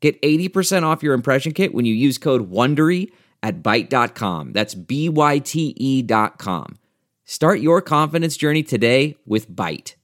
Get 80% off your impression kit when you use code WONDERY at Byte.com. That's B-Y-T-E dot com. Start your confidence journey today with Byte.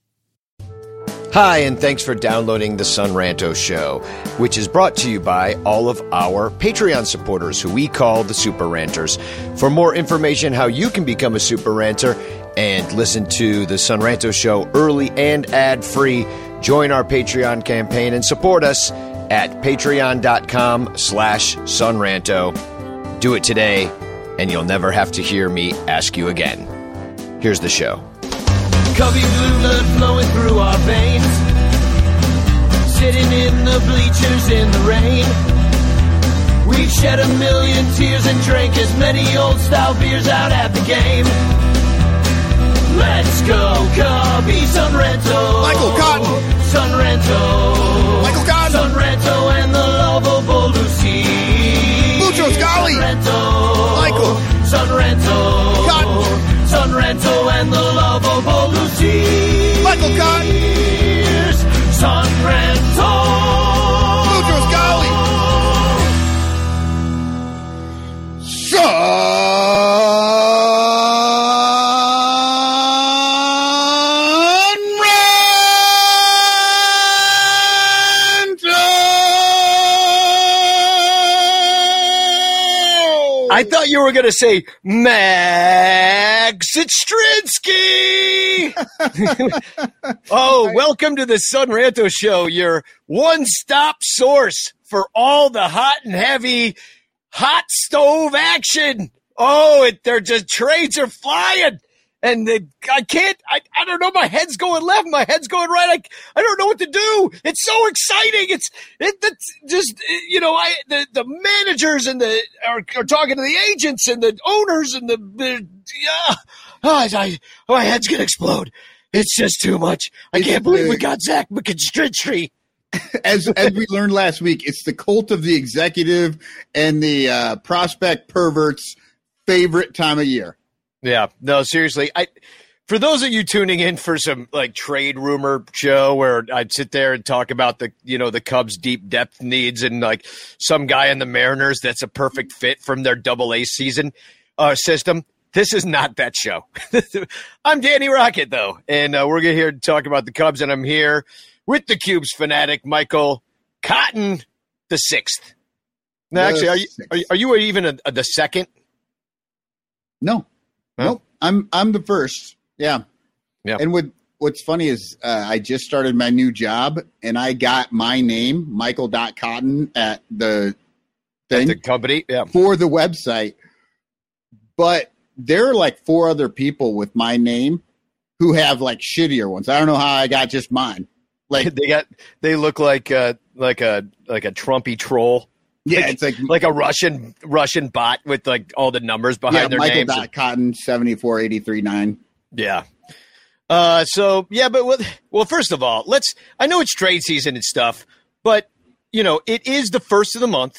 Hi, and thanks for downloading the Son Ranto Show, which is brought to you by all of our Patreon supporters, who we call the Super Ranters. For more information how you can become a Super Ranter and listen to the Son Ranto Show early and ad-free, join our Patreon campaign and support us at patreon.com slash sonranto. Do it today, and you'll never have to hear me ask you again. Here's the show. Cubby blue blood flowing through our veins. Sitting in the bleachers in the rain. We shed a million tears and drank as many old style beers out at the game. Let's go, Cubby Sunrento. Michael Cotton. Sunrento. Michael Cotton. Sunrento and the lovable Lucy. Mucho Scali. Sunrento. Michael. Sunrento. Cotton. Sunrento and the lovable Lucy. Michael Cotton. Sunrento. I thought you were going to say Max Strinsky. oh, welcome to the Son Ranto Show, your one-stop source for all the hot and heavy hot stove action. Oh, it, they're just trains are flying. And the, I can't, I, I don't know. My head's going left. My head's going right. I, I don't know what to do. It's so exciting. It's, it, that's just, you know, I, the, the managers and the, are, are talking to the agents and the owners and the, the yeah. Oh, I, my head's going to explode. It's just too much. I It's can't believe we got Zach McKinstry. as as we learned last week, it's the cult of the executive and the uh, prospect perverts' favorite time of year. Yeah, no, seriously. I for those of you tuning in for some like trade rumor show where I'd sit there and talk about the you know the Cubs deep depth needs and like some guy in the Mariners that's a perfect fit from their double A season uh, system. This is not that show. I'm Danny Rocket though, and uh, we're gonna here to talk about the Cubs, and I'm here with the Cubes fanatic Michael Cotton the sixth. No, actually, are you, are you are you even a, a, the second? No, Huh? nope. I'm I'm the first. Yeah, Yeah. And what what's funny is uh, I just started my new job and I got my name Michael Dot Cotton at the thing The company, yeah. for the website, but there are like four other people with my name who have like shittier ones. I don't know how I got just mine. Like they got they look like uh like a like a Trumpy troll, yeah, Like- it's like like a Russian Russian bot with like all the numbers behind yeah, their Michael names. Cotton seventy four eighty three nine. Yeah. Uh, so yeah, but well, well, first of all, let's. I know it's trade season and stuff, but you know it is the first of the month,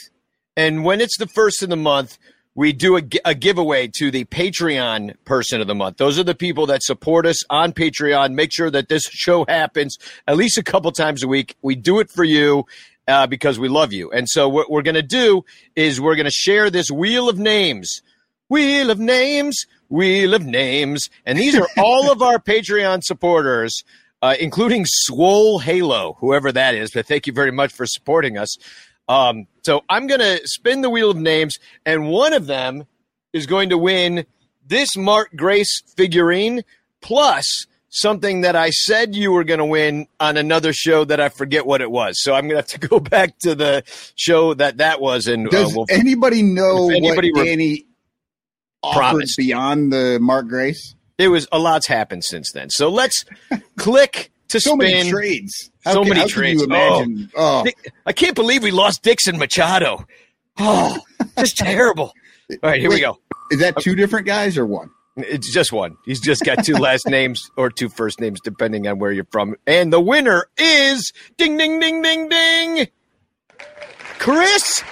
and when it's the first of the month, we do a, a giveaway to the Patreon person of the month. Those are the people that support us on Patreon. Make sure that this show happens at least a couple times a week. We do it for you. Uh, because we love you. And so, what we're going to do is we're going to share this wheel of names Wheel of Names, Wheel of Names. And these are all of our Patreon supporters, uh, including Swole Halo, whoever that is. But thank you very much for supporting us. Um, so I'm going to spin the Wheel of Names, and one of them is going to win this Mark Grace figurine plus something that I said you were going to win on another show that I forget what it was. So I'm going to have to go back to the show that that was. And uh, Does we'll anybody know anybody what Danny offered beyond the Mark Grace? It was a lot's happened since then. So let's click to So spin. many trades. So can- many trades. You imagine? Oh, Dick- I can't believe we lost Dixon Machado. Oh, just terrible. All right, here we go. Is that two different guys or one? It's just one. He's just got two last names or two first names, depending on where you're from. And the winner is ding, ding, ding, ding, ding. Chris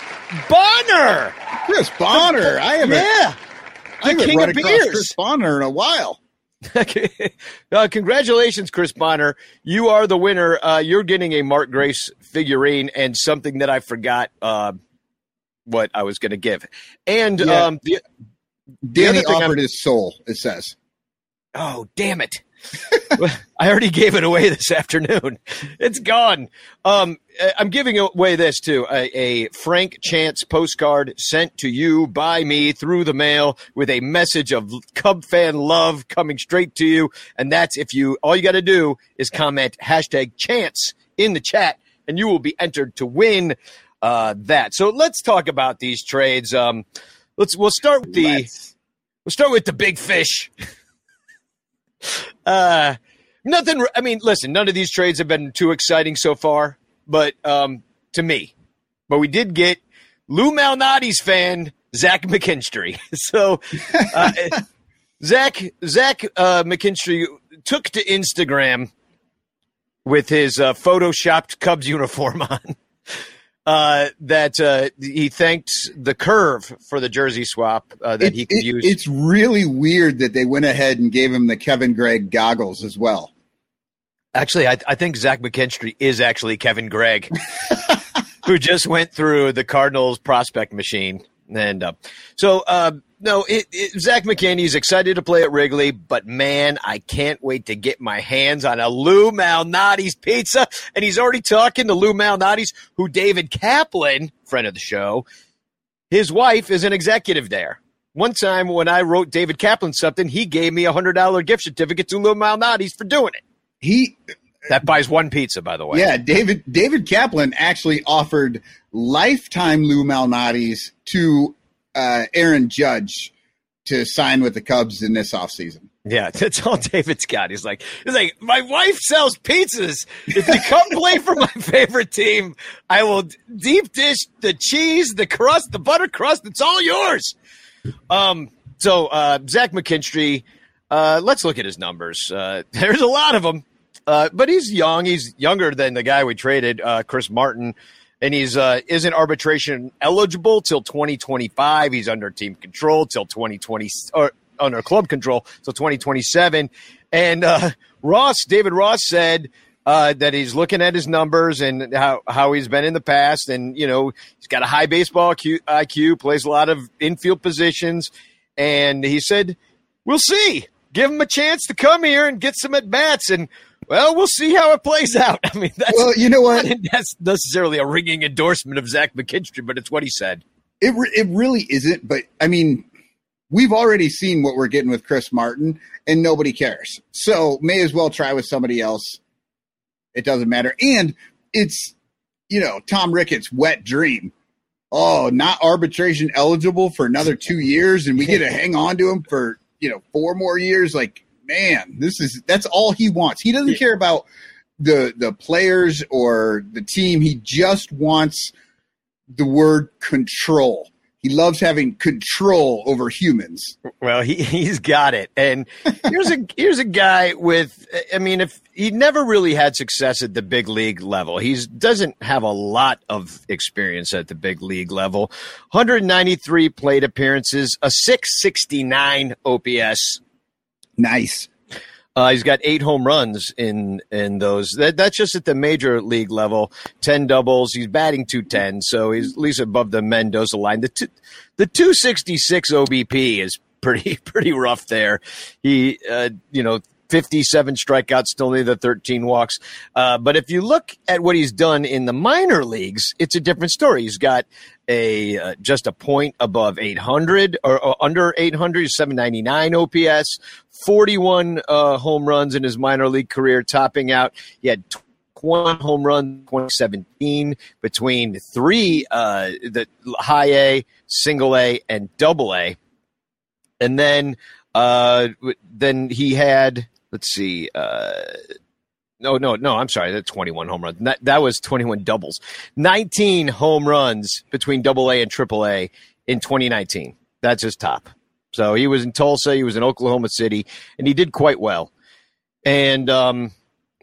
Bonner. Chris Bonner. I haven't, Yeah. I haven't king run of across beers. Chris Bonner in a while. uh, congratulations, Chris Bonner. You are the winner. Uh, you're getting a Mark Grace figurine and something that I forgot uh, what I was going to give. And Yeah. um, the, Danny offered I'm- his soul, it says. Oh, damn it. I already gave it away this afternoon. It's gone. Um, uh, I'm giving away this too a, a Frank Chance postcard sent to you by me through the mail with a message of Cub fan love coming straight to you. And that's if you, all you got to do is comment hashtag chance in the chat and you will be entered to win uh, that. So let's talk about these trades. Um, let's, we'll start with the, Let's- We'll start with the big fish. uh, nothing. I mean, listen, none of these trades have been too exciting so far, but um, to me, but we did get Lou Malnati's fan Zach McKinstry. So uh, Zach Zach uh, McKinstry took to Instagram with his uh, photoshopped Cubs uniform on. Uh, that uh, he thanked the curve for the jersey swap uh, that It- he could it- use. It's really weird that they went ahead and gave him the Kevin Gregg goggles as well. Actually, I, I think Zach McKinstry is actually Kevin Gregg, who just went through the Cardinals prospect machine. And uh, so, uh, no, it, it, Zach McKinney's excited to play at Wrigley, but man, I can't wait to get my hands on a Lou Malnati's pizza. And he's already talking to Lou Malnati's, who David Kaplan, friend of the show, his wife is an executive there. One time when I wrote David Kaplan something, he gave me a hundred dollar gift certificate to Lou Malnati's for doing it. He That buys one pizza, by the way. Yeah, David David Kaplan actually offered lifetime Lou Malnati's to uh, Aaron Judge to sign with the Cubs in this offseason. Yeah, that's all David's got. He's like, he's like, my wife sells pizzas. If you come play for my favorite team, I will deep dish the cheese, the crust, the butter crust. It's all yours. Um, so uh, Zach McKinstry, uh, let's look at his numbers. Uh, there's a lot of them, uh, but he's young. He's younger than the guy we traded, uh, Chris Martin, and he's uh, isn't arbitration eligible till 2025. He's under team control till 2020 or under club control till 2027. And uh, Ross, David Ross said. Uh, that he's looking at his numbers and how, how he's been in the past. And, you know, he's got a high baseball IQ, IQ, plays a lot of infield positions. And he said, we'll see. Give him a chance to come here and get some at bats. And, well, we'll see how it plays out. I mean, that's, Well, you know what? that's necessarily a ringing endorsement of Zach McKinstry, but it's what he said. It re- it really isn't. But I mean, we've already seen what we're getting with Chris Martin, and nobody cares. So may as well try with somebody else. It doesn't matter, and it's you know Tom Ricketts' wet dream. Oh, not arbitration eligible for another two years, and we get to hang on to him for you know four more years. Like, man, this is that's all he wants. He doesn't care about the the players or the team. He just wants the word control. He loves having control over humans. Well, he he's got it. And here's a here's a guy with I mean if he never really had success at the big league level. He doesn't have a lot of experience at the big league level. 193 plate appearances, a 669 OPS. Nice. Uh, he's got eight home runs in in those. That, that's just at the major league level. Ten doubles. He's batting two ten, so he's at least above the Mendoza line. The two, the two sixty six OBP is pretty pretty rough there. He, uh, you know. 57 strikeouts, still need the 13 walks. Uh, but if you look at what he's done in the minor leagues, it's a different story. He's got a uh, just a point above 800 or, or under 800, 799 OPS, 41 uh, home runs in his minor league career, topping out. He had 21 home runs in 2017 between three, uh, the high A, single A, and double A. And then, uh, then he had, let's see, uh, No, no, no. I'm sorry. That 21 home runs. That, that was 21 doubles. 19 home runs between Double A and Triple A in 2019. That's his top. So he was in Tulsa, he was in Oklahoma City, and he did quite well. And um,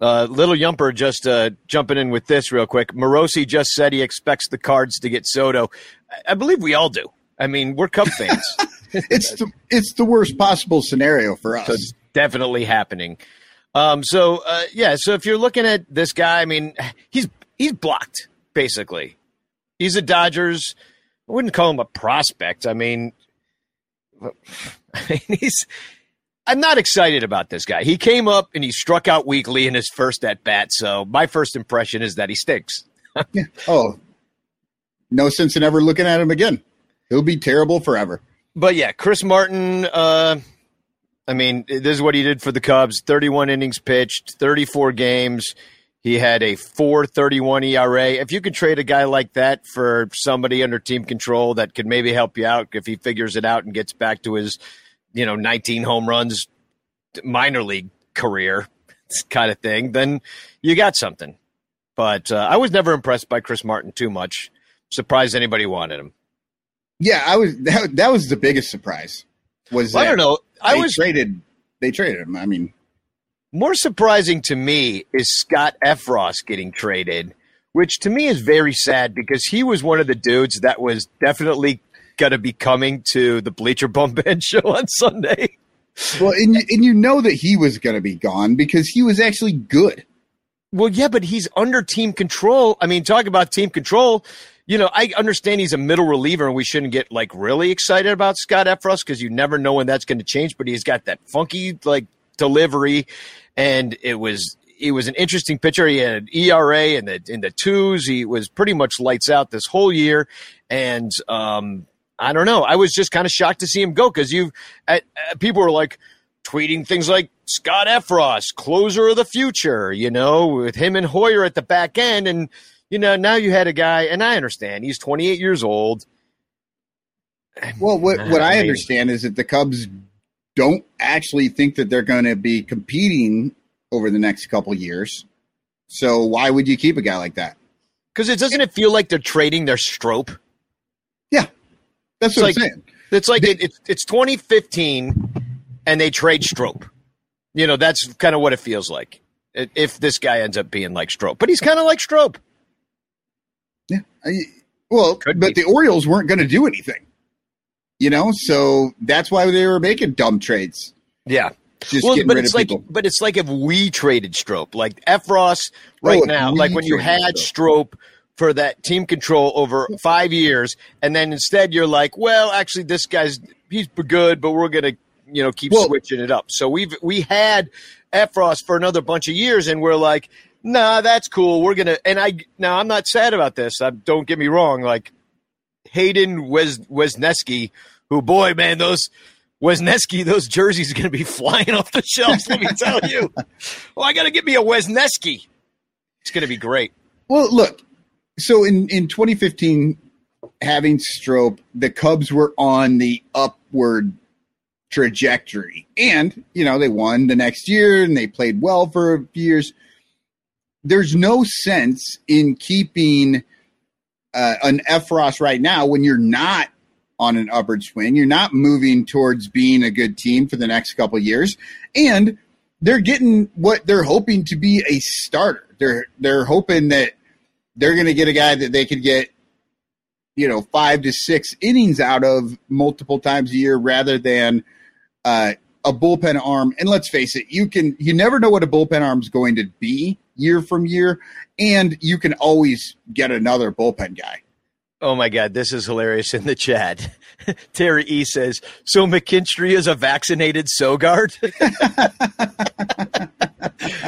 uh, little Yumper just uh, jumping in with this real quick. Morosi just said he expects the Cards to get Soto. I, I believe we all do. I mean, we're Cub fans. it's the it's the worst possible scenario for us. Definitely happening. Um, so uh, yeah, so if you're looking at this guy, I mean, he's he's blocked basically. He's a Dodgers. I wouldn't call him a prospect. I mean, I mean he's. I'm not excited about this guy. He came up and he struck out weakly in his first at bat. So my first impression is that he stinks. yeah. Oh, no sense in ever looking at him again. He'll be terrible forever. But yeah, Chris Martin. Uh, I mean, this is what he did for the Cubs 31 innings pitched, 34 games. He had a 431 ERA. If you could trade a guy like that for somebody under team control that could maybe help you out if he figures it out and gets back to his, you know, 19 home runs minor league career kind of thing, then you got something. But uh, I was never impressed by Chris Martin too much. Surprised anybody wanted him. Yeah, I was. That, that was the biggest surprise. Was I don't know. I was traded. They traded him. I mean, more surprising to me is Scott Effross getting traded, which to me is very sad because he was one of the dudes that was definitely going to be coming to the Bleacher Bum Band show on Sunday. Well, and and you know that he was going to be gone because he was actually good. Well, yeah, but he's under team control. I mean, talk about team control. You know, I understand he's a middle reliever, and we shouldn't get like really excited about Scott Effross because you never know when that's going to change. But he's got that funky like delivery, and it was he was an interesting pitcher. He had an ERA in the in the twos. He was pretty much lights out this whole year, and um, I don't know. I was just kind of shocked to see him go because you people were like tweeting things like Scott Effross, closer of the future, you know, with him and Hoyer at the back end, and you know now you had a guy, and I understand he's 28 years old. Well, what what I understand is that the Cubs don't actually think that they're going to be competing over the next couple years. So why would you keep a guy like that? Because it doesn't it feel like they're trading their Strop? Yeah, that's It's what like- I'm saying. It's like it, it's it's 2015, and they trade Strop. You know that's kind of what it feels like. If this guy ends up being like Strop, but he's kind of like Strop. Yeah. I, well, Could but be. the Orioles weren't going to do anything. You know, so that's why they were making dumb trades. Yeah. Just well, but it's like, people. but it's like if we traded Strop, like Effross oh, right Oh, now, like when you had Strop. Strope for that team control over five years, and then instead you're like, well, actually, this guy's he's good, but we're gonna, you know, keep Well- switching it up. So we've we had Effross for another bunch of years, and we're like, nah, that's cool. We're gonna, and I now I'm not sad about this. I, don't get me wrong, like Hayden Wes Wesneski, who boy, man, those Wesneski, those jerseys are going to be flying off the shelves. let me tell you. well, I got to get me a Wesneski. It's going to be great. Well, look. So in in 2015, having Strop, the Cubs were on the upward trajectory, and you know they won the next year and they played well for a few years. There's no sense in keeping uh, an Effross right now when you're not on an upward swing. You're not moving towards being a good team for the next couple years, and they're getting what they're hoping to be a starter. They're they're hoping that they're going to get a guy that they could get, you know, five to six innings out of multiple times a year, rather than uh, a bullpen arm. And let's face it, you can you never know what a bullpen arm is going to be year from year, and you can always get another bullpen guy. Oh my God, this is hilarious in the chat. Terry E says, "So McKinstry is a vaccinated Sogard."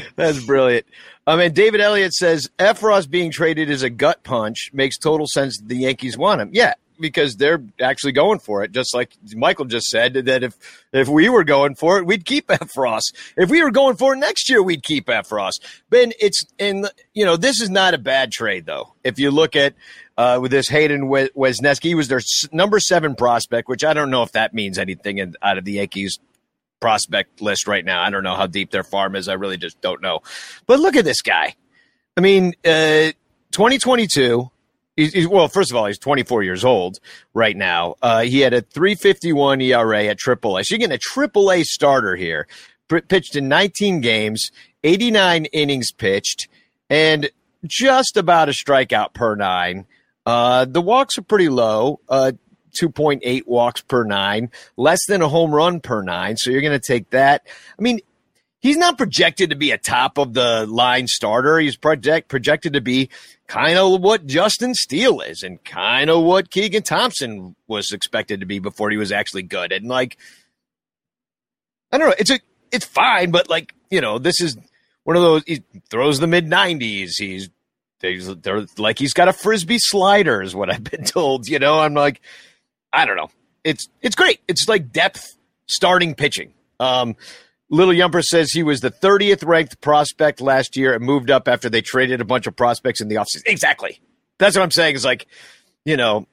That's brilliant. Um, I mean, David Elliott says Effross being traded is a gut punch. Makes total sense. The Yankees want him. Yeah, because they're actually going for it. Just like Michael just said that if if we were going for it, we'd keep Effross. If we were going for it next year, we'd keep Effross. Ben, it's in you know this is not a bad trade though. If you look at uh, with this Hayden We- Wesneski, he was their number seven prospect, which I don't know if that means anything in, out of the Yankees prospect list right now. I don't know how deep their farm is. I really just don't know. But look at this guy. I mean, uh, 2022. He's, he's, well, first of all, he's 24 years old right now. Uh, he had a 351 ERA at AAA. So you're getting a AAA starter here. P- pitched in 19 games, 89 innings pitched, and just about a strikeout per nine. Uh, the walks are pretty low. Uh, 2.8 walks per nine, less than a home run per nine. So you're going to take that. I mean, he's not projected to be a top of the line starter. He's project projected to be kind of what Justin Steele is and kind of what Keegan Thompson was expected to be before he was actually good. And like, I don't know, it's a it's fine, but like you know, this is one of those. He throws the mid nineties. He's they're like he's got a frisbee slider, is what I've been told. You know, I'm like, I don't know. It's it's great. It's like depth starting pitching. Um, Little Yumper says he was the 30th ranked prospect last year and moved up after they traded a bunch of prospects in the offseason. Exactly. That's what I'm saying. Is like, you know,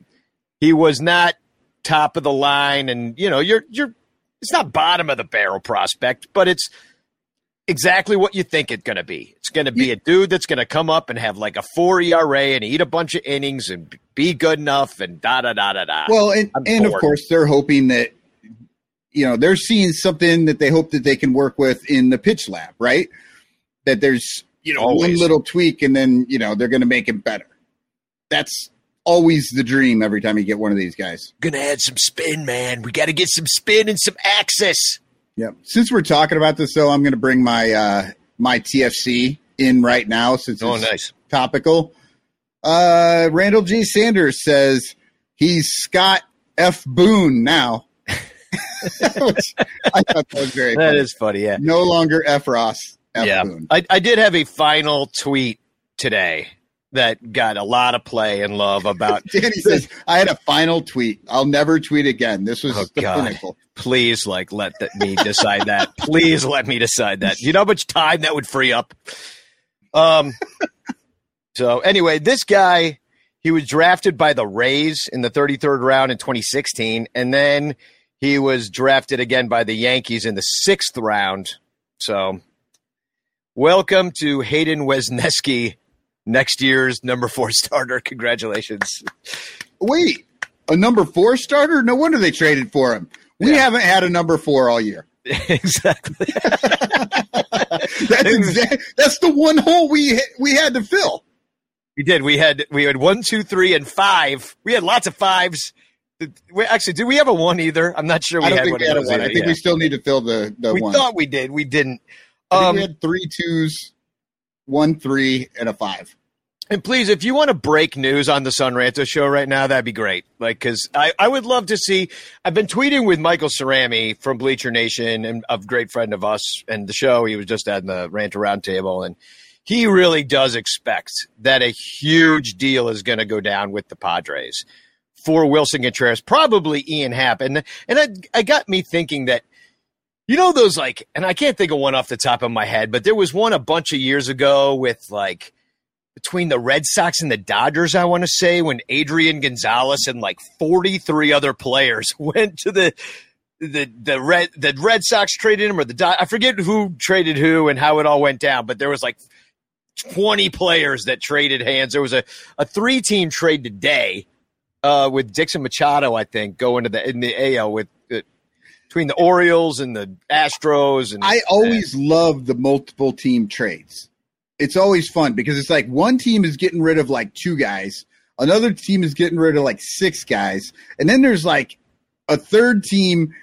he was not top of the line, and you know, you're you're. It's not bottom of the barrel prospect, but it's exactly what you think it's going to be. It's going to be a dude that's going to come up and have like a four ERA and eat a bunch of innings and be good enough and da da da da da. Well, and, and of course, they're hoping that you know they're seeing something that they hope that they can work with in the pitch lab, right? That there's you know always. one little tweak and then you know they're going to make it better. That's always the dream every time you get one of these guys. Gonna add some spin, man. We got to get some spin and some axis. Yep. Since we're talking about this, though, I'm going to bring my uh, my TFC in right now since oh, it's nice. topical. Uh, Randall G. Sanders says he's Scott F. Boone now. Which I thought that was very. That funny. is funny. Yeah. No longer F. Ross. F. yeah. Boone. I, I did have a final tweet today that got a lot of play and love about. Danny says, "I had a final tweet. I'll never tweet again. This was Oh, the God. pinnacle." Please, like, let that, me decide that. Please let me decide that. You know how much time that would free up. Um. So anyway, this guy, he was drafted by the Rays in the 33rd round in 2016, and then he was drafted again by the Yankees in the sixth round. So, welcome to Hayden Wesneski, next year's number four starter. Congratulations. Wait, a number four starter? No wonder they traded for him. We Yeah. haven't had a number four all year. exactly. That's exact. That's the one hole we we had to fill. We did. We had we had one, two, three, and five. We had lots of fives. We, actually, did we have a one either? I'm not sure we I don't had think one. we had a one. I think yeah. we still need to fill the the We one. thought we did. We didn't. Um, we had three twos, one three, and a five. and please, if you want to break news on the Son Ranto show right now, that'd be great. Like, because I, I would love to see. I've been tweeting with Michael Cerami from Bleacher Nation and a great friend of us and the show. He was just at the Ranto Roundtable, and he really does expect that a huge deal is going to go down with the Padres for Willson Contreras, probably Ian Happ. And and I, I got me thinking that you know those like, and I can't think of one off the top of my head, but there was one a bunch of years ago with like between the Red Sox and the Dodgers, I want to say, when Adrian Gonzalez and like 43 other players went to the the the red the Red Sox traded him or the I forget who traded who and how it all went down, but there was like 20 players that traded hands. There was a, a three team trade today uh, with Dixon Machado, I think, going to the in the AL with uh, between the Orioles and the Astros. And I always love the multiple team trades. It's always fun because it's like one team is getting rid of like two guys, another team is getting rid of like six guys, and then there's like a third team,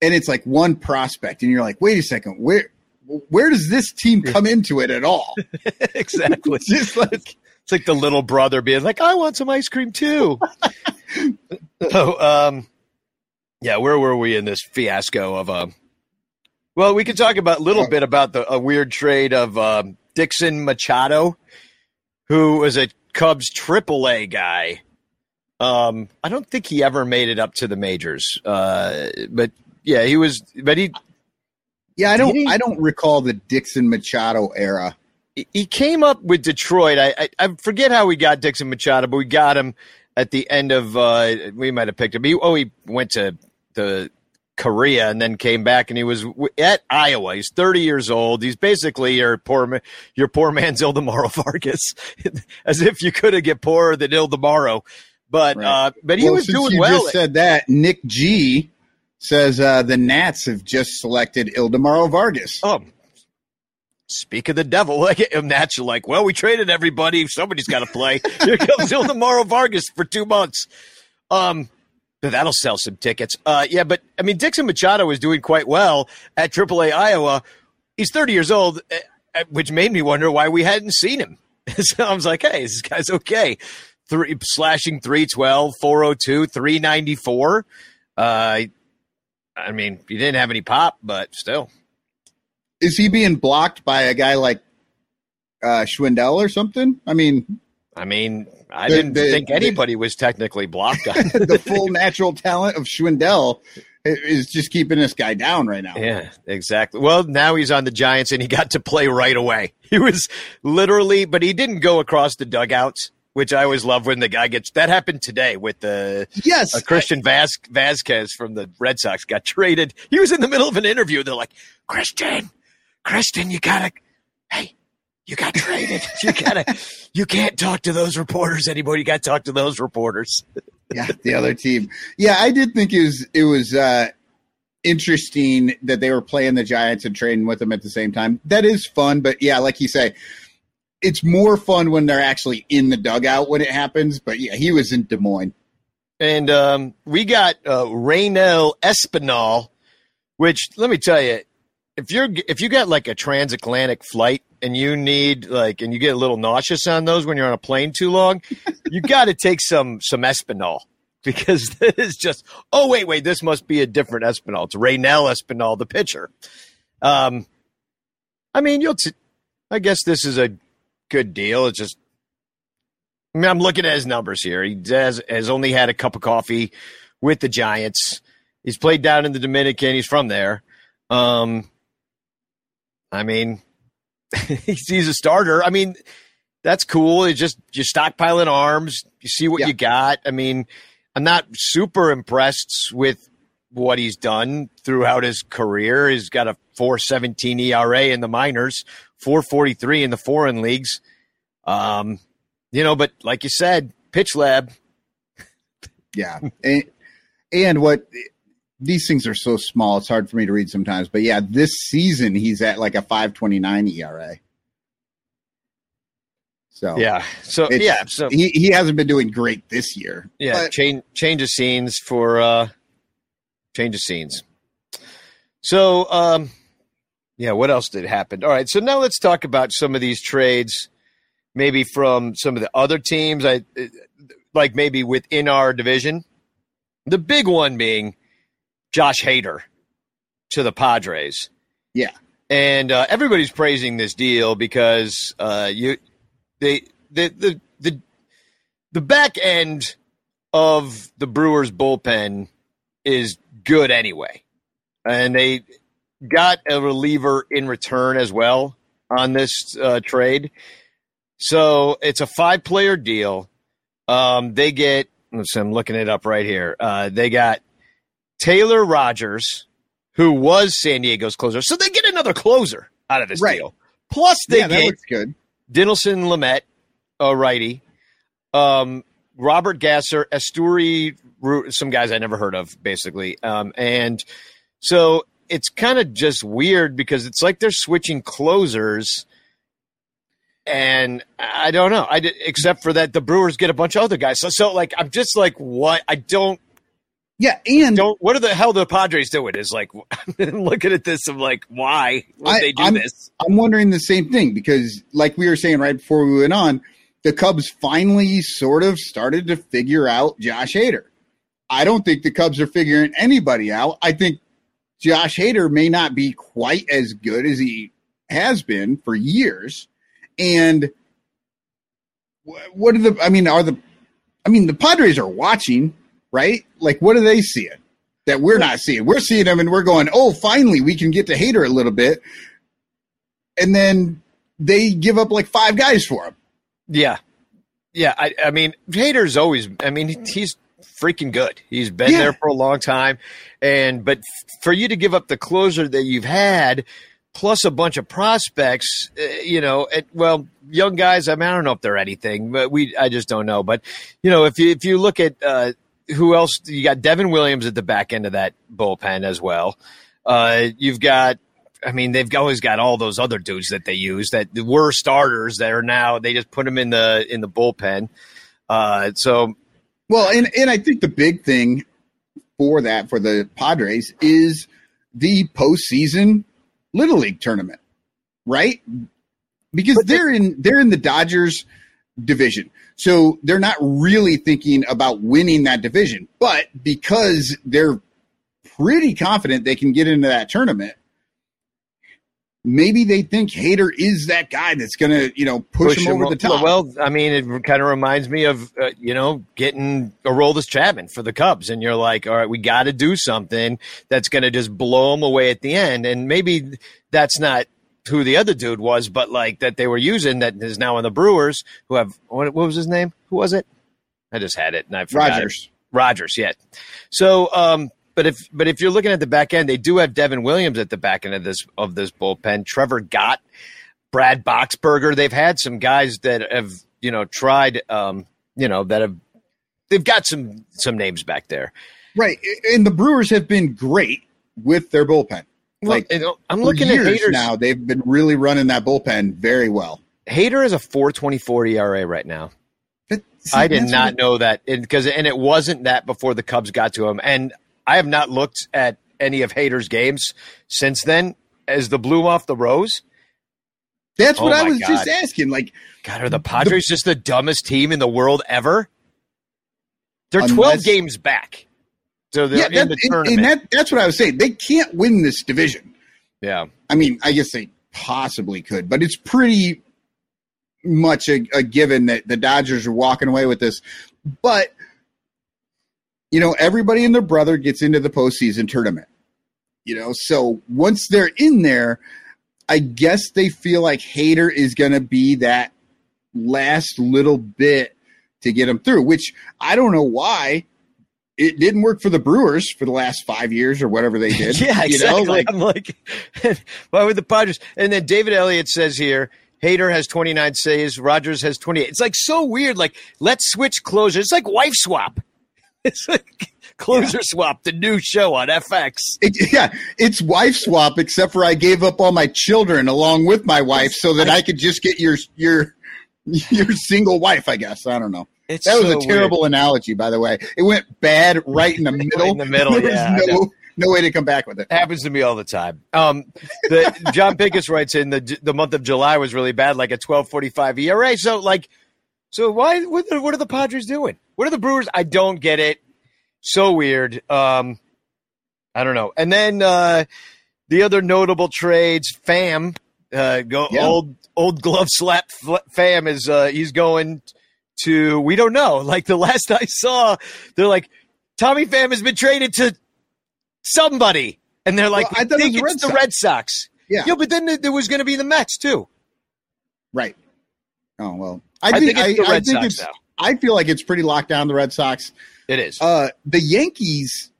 and it's like one prospect, and you're like, wait a second, where where does this team come into it at all? exactly. Just like It's like the little brother being like, "I want some ice cream too." so, um, yeah, where were we in this fiasco of um? Well, we could talk about a little bit about the a weird trade of um, Dixon Machado, who was a Cubs AAA guy. Um, I don't think he ever made it up to the majors, uh, but yeah, he was. But he yeah, I don't? I don't recall the Dixon Machado era. He came up with Detroit. I, I I forget how we got Dixon Machado, but we got him at the end of. Uh, we might have picked him. He, oh, he went to the Korea and then came back and he was at Iowa. He's 30 years old. He's basically your poor ma- your poor man's Ildemaro Vargas, as if you could have get poorer than Ildemaro. But Right. uh, but he Well, was since doing you well. Just said that Nick G says uh, the Nats have just selected Ildemaro Vargas. Oh, speak of the devil. Like, that's like, well, we traded everybody. Somebody's got to play. Here comes Ildemaro Vargas for two months. Um, that'll sell some tickets. Uh, yeah, but I mean, Dixon Machado is doing quite well at AAA Iowa. He's 30 years old, uh, uh, which made me wonder why we hadn't seen him. so I was like, hey, this guy's okay. Three slashing 312, 402, 394. Uh, I mean, he didn't have any pop, but still. Is he being blocked by a guy like uh, Schwindel or something? I mean, I mean, I The- didn't the- think the- anybody was technically blocked on. the full natural talent of Schwindel is just keeping this guy down right now. yeah, exactly. Well, now he's on the Giants and he got to play right away. He was literally, but he didn't go across the dugouts, which I always love when the guy gets. That happened today with the Yes, uh, Christian Vázquez from the Red Sox got traded. He was in the middle of an interview. They're like, Christian, Christian, you gotta, hey, you got traded. You gotta, you can't talk to those reporters anymore. You got to talk to those reporters. yeah, the other team. Yeah, I did think it was it was uh, interesting that they were playing the Giants and trading with them at the same time. That is fun, but yeah, like you say, it's more fun when they're actually in the dugout when it happens. But yeah, he was in Des Moines. And um, we got uh, Raynel Espinal, which let me tell you, if you're if you got like a transatlantic flight and you need like and you get a little nauseous on those when you're on a plane too long, you got to take some some Espinal because this is just oh wait wait this must be a different Espinal. It's Raynel Espinal, the pitcher. Um, I mean you'll t- I guess this is a good deal. It's just I mean, I'm looking at his numbers here. He has, has only had a cup of coffee with the Giants. He's played down in the Dominican. He's from there. Um, I mean, he's, a starter. I mean, that's cool. It's just you're stockpiling arms. You see what Yeah. you got. I mean, I'm not super impressed with what he's done throughout his career. He's got a 417 ERA in the minors, 443 in the foreign leagues. Um, you know, but like you said, pitch lab. Yeah, and, and what these things are so small, it's hard for me to read sometimes. But yeah, this season he's at like a five twenty nine ERA. So Yeah. So yeah. So he he hasn't been doing great this year. yeah. but- change change of scenes for uh, change of scenes. So um, yeah. What else did happen? All right. So now let's talk about some of these trades, maybe from some of the other teams. I like maybe within our division. The big one being Josh Hader to the Padres. Yeah. and uh, everybody's praising this deal because uh, you they the the the the back end of the Brewers bullpen is good anyway, and they got a reliever in return as well on this uh, trade. So it's a five player deal. Um, they get. let's see, I'm looking it up right here. Uh, they got Taylor Rogers, who was San Diego's closer. So they get another closer out of this Right. deal. Plus, they yeah, get good. Dinelson Lamet, a righty, um, Robert Gasser, Asturi, some guys I never heard of, basically. Um, and so it's kind of just weird because it's like they're switching closers. And I don't know. I did, except for that, the Brewers get a bunch of other guys. So, so like, I'm just like, what? I don't Yeah, and don't. What are the hell the Padres doing? Is like, looking at this. I'm like, why would I- they do I'm- this? I'm wondering the same thing because, like we were saying right before we went on, the Cubs finally sort of started to figure out Josh Hader. I don't think the Cubs are figuring anybody out. I think Josh Hader may not be quite as good as he has been for years. And what are the, I mean, are the, I mean, the Padres are watching, right? Like, what are they seeing that we're not seeing? We're seeing them and we're going, oh, finally we can get to Hader a little bit and then they give up like five guys for him. Yeah, yeah. I, I mean, Hader's always. I mean, he's freaking good. He's been Yeah. there for a long time, and but for you to give up the closer that you've had, plus a bunch of prospects, uh, you know, it, well, young guys. I mean, I don't know if they're anything, but we I just don't know. But you know, if you if you look at uh, who else, you got Devin Williams at the back end of that bullpen as well. Uh, you've got. I mean, they've always got all those other dudes that they use that were starters that are now they just put them in the in the bullpen. Uh, so Well, and and I think the big thing for that for the Padres is the postseason Little League tournament, right? Because they're in they're in the Dodgers division. So they're not really thinking about winning that division, but because they're pretty confident they can get into that tournament, maybe they think Hader is that guy that's going to, you know, push, him over o- the top. Well, I mean, it kind of reminds me of uh, you know getting a Aroldis Chapman for the Cubs, and you're like, all right, we got to do something that's going to just blow them away at the end, and maybe that's not who the other dude was, but like that they were using that is now in the Brewers, who have what, what was his name? Who was it? I just had it and I forgot. it. Rogers. Rogers, yeah. So, um, but if but if you're looking at the back end, they do have Devin Williams at the back end of this of this bullpen. Trevor Gott, Brad Boxberger. They've had some guys that have you know tried, um, you know that have they've got some some names back there. Right. And the Brewers have been great with their bullpen. Like you oh, I'm looking at Haders now, they've been really running that bullpen very well. Hader is a 4.24 ERA right now. But, see, I did not know that because and it wasn't that before the Cubs got to him, and I have not looked at any of Hader's games since then. As the bloom off the rose, That's what Oh I my was just asking. Like, God, are the Padres just the dumbest team in the world ever? They're Unless- 12 games back. So they're yeah, in that, the tournament. and that, that's what I was saying. They can't win this division. yeah. I mean, I guess they possibly could, but it's pretty much a, a given that the Dodgers are walking away with this. But you know, everybody and their brother gets into the postseason tournament. You know, so once they're in there, I guess they feel like Hader is going to be that last little bit to get them through. Which I don't know why it didn't work for the Brewers for the last five years or whatever they did. Yeah, You know, exactly. like- I'm like, why would the Padres? And then David Elliott says here, Hader has 29 saves, Rogers has 28. It's like so weird. Like, let's switch closure. It's like wife swap. It's like closer swap, the new show on FX. It, yeah, it's wife swap, except for I gave up all my children along with my wife so that I could just get your your your single wife. I guess I don't know. It's That was so a terrible analogy, by the way. It went bad right in the middle. in the middle, yeah, no no way to come back with it. happens to me all the time. Um, the John Pincus writes in the the month of July was really bad, like a twelve forty five ERA. So like, so why? What, are- what are the Padres doing? What are the Brewers? I don't get it. So weird. Um, I don't know. And then uh, the other notable trades, Pham, uh, go Yeah. old old glove slap Pham is uh, he's going to we don't know. Like the last I saw, they're like Tommy Pham has been traded to somebody, and they're like, Well, I it think the it's Red the Sox. Red Sox. Yeah. but then there was going to be the Mets too. Right. Oh well. I, I, think, think, it's the I, I think Sox it's. I feel like it's pretty locked down the Red Sox. It is. Uh, the Yankees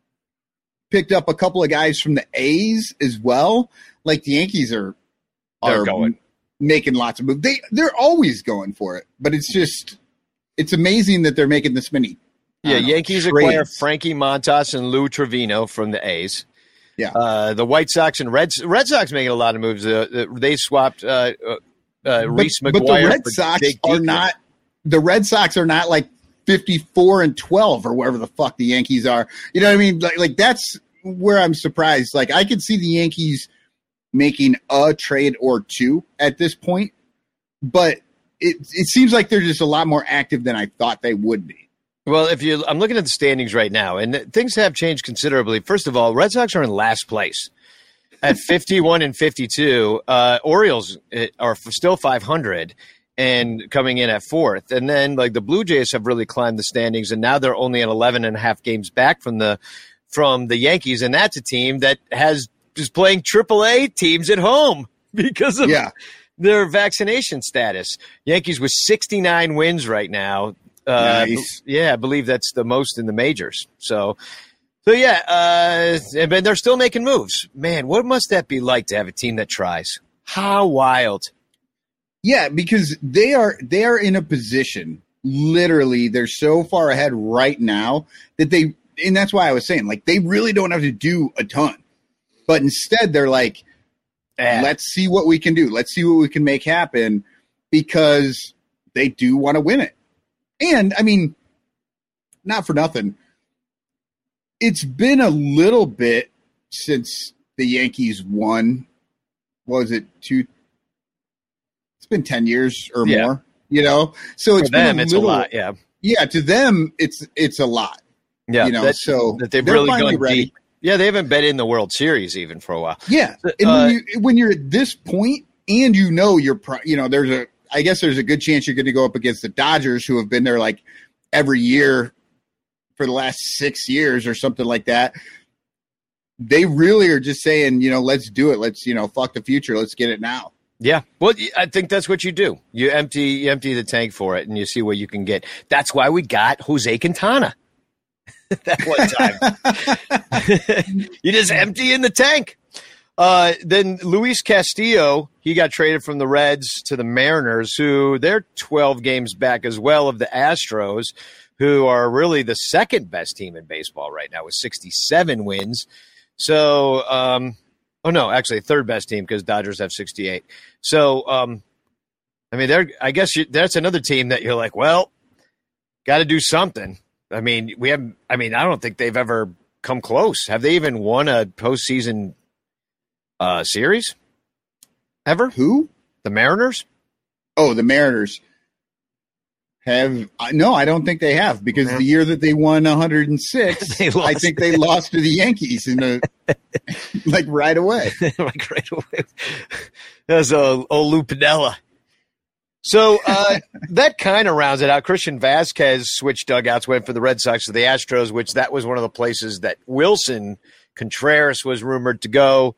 picked up a couple of guys from the A's as well. Like the Yankees are They're are going. making lots of moves. They they're always going for it, but it's just it's amazing that they're making this many. Yeah, know, Yankees trades. acquire Frankie Montas and Lou Trevino from the A's. Yeah. Uh, the White Sox and Red Red Sox making a lot of moves. Uh, uh, they swapped uh, uh, uh, Reese but, McGuire. but the Red Sox Jake are Diekman. not. The Red Sox are not like fifty-four and twelve or wherever the fuck the Yankees are. You know what I mean? Like, like that's where I'm surprised. Like, I could see the Yankees making a trade or two at this point, but it it seems like they're just a lot more active than I thought they would be. Well, if you, I'm looking at the standings right now, and things have changed considerably. First of all, Red Sox are in last place at 51 and 52. Uh, Orioles uh, are still 500 and coming in at fourth. And then, like the Blue Jays have really climbed the standings, and now they're only at 11 and a half games back from the from the Yankees, and that's a team that has is playing AAA teams at home because of Yeah, their vaccination status. Yankees with 69 wins right now. Uh, Nice. Yeah, I believe that's the most in the majors. So, so yeah, uh, and but they're still making moves. Man, what must that be like to have a team that tries? How wild! Yeah, because they are they are in a position. Literally, they're so far ahead right now that they, and that's why I was saying, like, they really don't have to do a ton, but instead they're like, Let's see what we can do. Let's see what we can make happen because they do want to win it. And I mean, not for nothing. It's been a little bit since the Yankees won. Was it two? It's been ten years or Yeah. more. You know, so it's for them, been a it's little, a lot. Yeah, Yeah, to them, it's it's a lot. yeah. you know, that, so that they've they're really gone ready. deep. Yeah, they haven't been in the World Series even for a while. Yeah, and Uh, when you when you're at this point, and you know you're, pro- you know, there's a, I guess there's a good chance you're going to go up against the Dodgers, who have been there like every year for the last six years or something like that. They really are just saying, you know, let's do it. Let's, you know, fuck the future. Let's get it now. Yeah, well, I think that's what you do. You empty, you empty the tank for it, and you see what you can get. That's why we got Jose Quintana that one time. you just empty in the tank. Uh, then Luis Castillo, he got traded from the Reds to the Mariners, who they're 12 games back as well of the Astros, who are really the second best team in baseball right now with 67 wins. So, um, oh no, actually third best team because Dodgers have 68. So, um, I mean, they're, I guess you, that's another team that you're like, well, got to do something. I mean, we have, I mean, I don't think they've ever come close. Have they even won a postseason uh, series ever? Who? The Mariners? Oh, the Mariners have uh, no. I don't think they have because the year that they won 106, They I think they lost to the Yankees in a like right away. like right away. That's a old Lou Piniella. So uh, that kind of rounds it out. Christian Vázquez switched dugouts, went for the Red Sox to the Astros, which that was one of the places that Willson Contreras was rumored to go.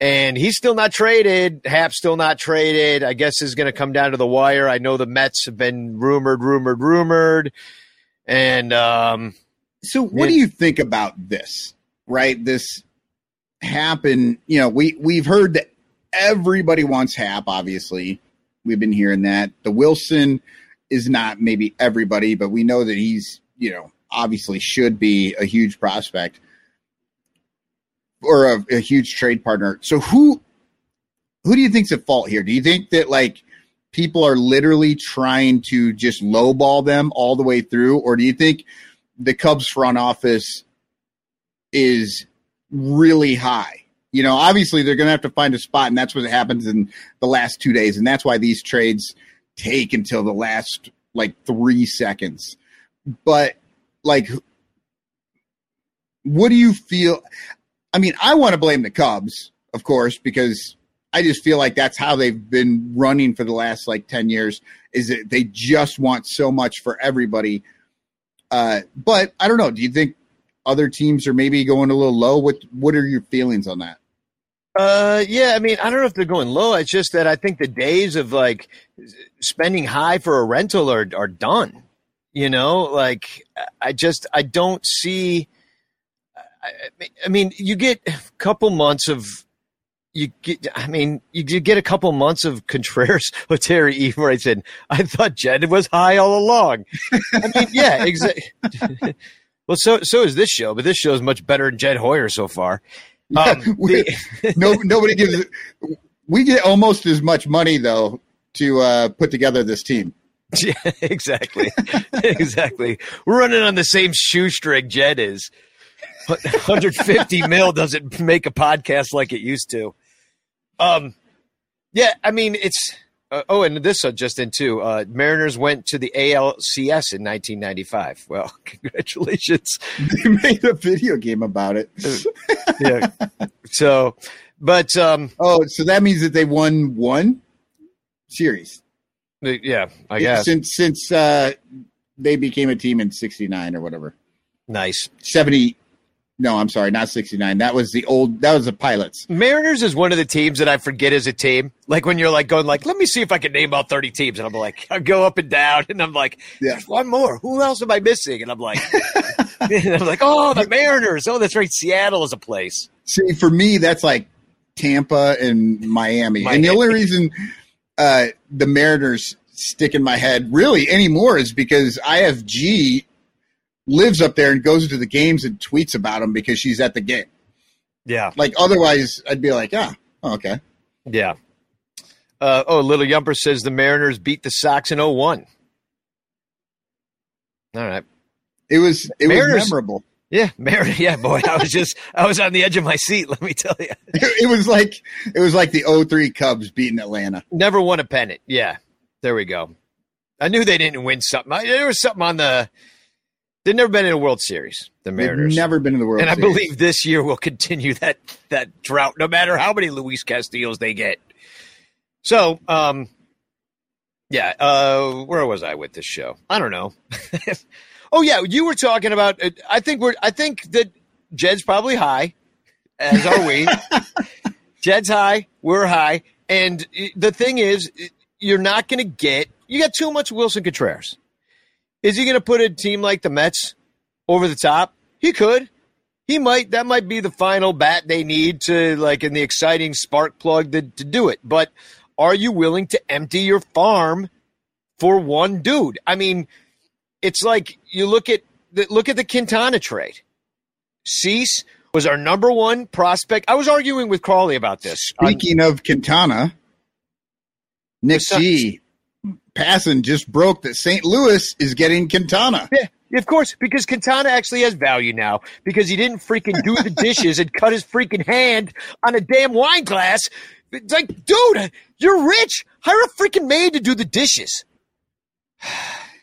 And he's still not traded. Hap's still not traded. I guess is going to come down to the wire. I know the Mets have been rumored, rumored, rumored. And um, So, what do you think about this? Right, this happened. You know, we we've heard that everybody wants Hap. Obviously, we've been hearing that. The Willson is not maybe everybody, but we know that he's you know obviously should be a huge prospect or a, a huge trade partner. So who who do you think's at fault here? Do you think that like people are literally trying to just lowball them all the way through, or do you think the Cubs front office is really high? You know, obviously they're going to have to find a spot, and that's what happens in the last two days, and that's why these trades take until the last like three seconds. But like, what do you feel? I mean, I want to blame the Cubs, of course, because I just feel like that's how they've been running for the last like 10 years is that they just want so much for everybody. Uh, but I don't know. Do you think other teams are maybe going a little low? What What are your feelings on that? Uh, yeah, I mean, I don't know if they're going low. It's just that I think the days of like spending high for a rental are are done. You know, like I just I don't see. I, I mean, you get a couple months of you get. I mean, you, you get a couple months of Contreras or Terry Eve where I said I thought Jed was high all along. I mean, yeah, exactly. well, so so is this show, but this show is much better than Jed Hoyer so far. Um, We- the- no, nobody gives. it- We get almost as much money though to uh, put together this team. Yeah, exactly. exactly. We're running on the same shoestring Jed is. 150 mil doesn't make a podcast like it used to. Um, yeah, I mean, it's. Uh, oh, and this uh, just in too. Uh, Mariners went to the ALCS in 1995. Well, congratulations. They made a video game about it. Yeah. so, but um, Oh, so that means that they won one series yeah, I guess since since uh, they became a team in '69 or whatever. nice. 70 No, I'm sorry, not 69. That was the old. That was the Pilots. Mariners is one of the teams that I forget as a team. Like when you're like going like, let me see if I can name all 30 teams, and I'm like, I go up and down, and I'm like, Yeah. there's one more. Who else am I missing? And I'm like, and I'm like, oh, the Mariners. Oh, that's right. Seattle is a place. See, for me, that's like Tampa and Miami. And the only reason uh, the Mariners stick in my head really anymore is because IFG lives up there and goes to the games and tweets about them because she's at the game. Yeah, Like otherwise, I'd be like, ah, oh, okay. yeah. Uh, oh, Little Yumper says the Mariners beat the Sox in 01. All right. It was it Mariners- was memorable. Yeah, Mariners. Yeah, boy, I was just I was on the edge of my seat. Let me tell you. It was like it was like the 03 Cubs beating Atlanta. Never won a pennant. Yeah, there we go. I knew they didn't win something. I, there was something on the. They've never been in a World Series. The They've Mariners. never been in the World Series. and I believe this year will continue that that drought, no matter how many Luis Castillos they get. So, um, yeah. Uh, where was I with this show? I don't know. oh yeah, you were talking about. uh, I think we're. I think that Jed's probably high, as are we. Jed's high. We're high, and uh, the thing is, uh, you're not going to get. You got too much Willson Contreras. Is he going to put a team like the Mets over the top? He could. He might. That might be the final bat they need to like in the exciting spark plug to, to do it. But are you willing to empty your farm for one dude? I mean, it's like you look at the, look at the Quintana trade. Cease was our number one prospect. I was arguing with Crawley about this. Speaking of Quintana, Nick G passing just broke that St. Louis is getting Quintana. Yeah, of course, because Quintana actually has value now because he didn't freaking do the dishes and cut his freaking hand on a damn wine glass. It's like, dude, you're rich. Hire a freaking maid to do the dishes.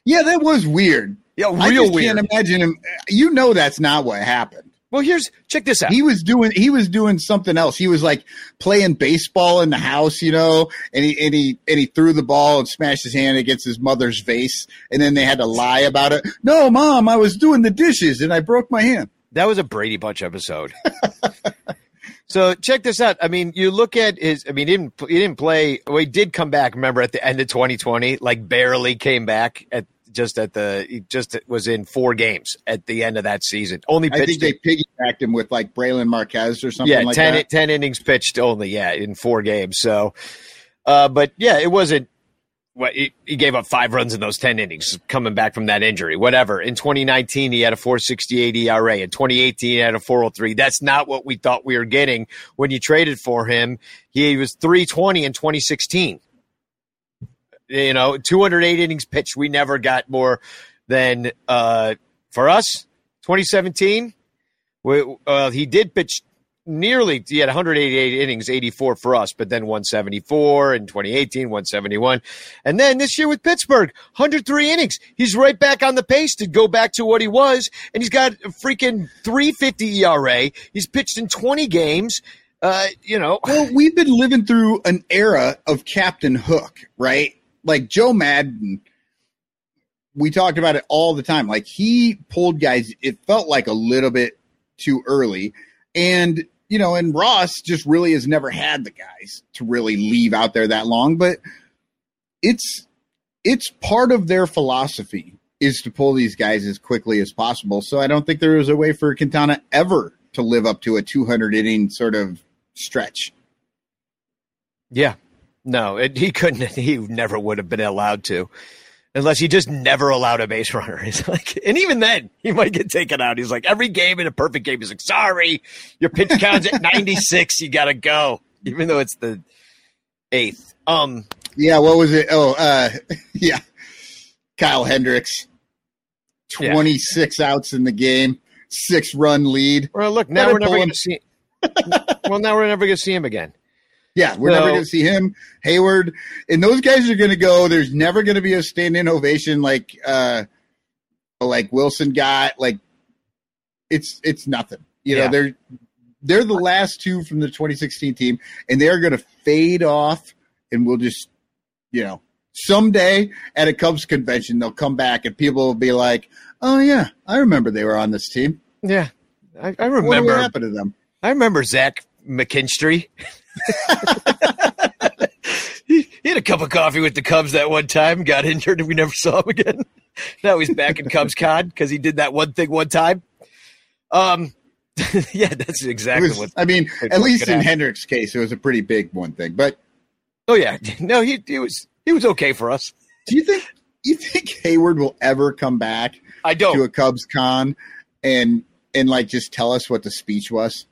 Yeah, that was weird. Yeah, I real just weird. can't imagine him. You know that's not what happened. Well, here's check this out. He was doing he was doing something else. He was like playing baseball in the house, you know, and he and he and he threw the ball and smashed his hand against his mother's vase, and then they had to lie about it. No, mom, I was doing the dishes and I broke my hand. That was a Brady Bunch episode. so check this out. I mean, you look at his. I mean, he didn't he didn't play. Well, he did come back. Remember at the end of 2020, like barely came back at just at the. He just was in four games at the end of that season. Only I think they piggybacked him with like Brailyn Marquez or something yeah, like 10, that. 10 innings pitched only. Yeah, in four games. So, uh, but yeah, it wasn't. What he, he gave up five runs in those ten innings, coming back from that injury. Whatever. In 2019, he had a 4.68 ERA. In 2018, he had a 4.03. That's not what we thought we were getting when you traded for him. He was 3.20 in 2016. You know, 208 innings pitched. We never got more than uh, for us. 2017, we, uh, he did pitch nearly he had 188 innings 84 for us but then 174 in 2018 171 and then this year with pittsburgh 103 innings he's right back on the pace to go back to what he was and he's got a freaking 350 era he's pitched in 20 games uh, you know Well, we've been living through an era of Captain Hook, right? Like Joe Maddon, we talked about it all the time. Like he pulled guys, it felt like a little bit too early. And, you know, and Ross just really has never had the guys to really leave out there that long. But it's it's part of their philosophy is to pull these guys as quickly as possible. So I don't think there was a way for Quintana ever to live up to a 200 inning sort of stretch. Yeah. No, it, he couldn't. He never would have been allowed to, unless he just never allowed a base runner. He's like, and even then, he might get taken out. He's like, every game in a perfect game, he's like, sorry, your pitch count's at ninety six. You gotta go, even though it's the eighth. Um, Yeah, what was it? Oh, uh, yeah, Kyle Hendricks, Yeah. twenty six outs in the game, six run lead. well, look, now we're never going to see. well, now we're never going to see him again. Yeah, we're No. never going to see him, Hayward, and those guys are going to go. There's never going to be a stand-in ovation like uh, like Willson got. Like it's it's nothing. You Yeah. know, they're they're the last two from the 2016 team, and they're going to fade off, and we'll just you know someday at a Cubs convention they'll come back and people will be like, "Oh yeah, I remember they were on this team." Yeah. I, I I remember. what happened to them. I remember Zach McKinstry. he, he had a cup of coffee with the Cubs that one time, got injured, and we never saw him again. now he's back in Cubs con because he did that one thing one time. Um, yeah, that's exactly was, what. I mean, at least in happen. Hendrick's case, it was a pretty big one thing. But Oh yeah, no, he he was he was okay for us. do you think you think Hayward will ever come back I don't. to a Cubs con and and like just tell us what the speech was?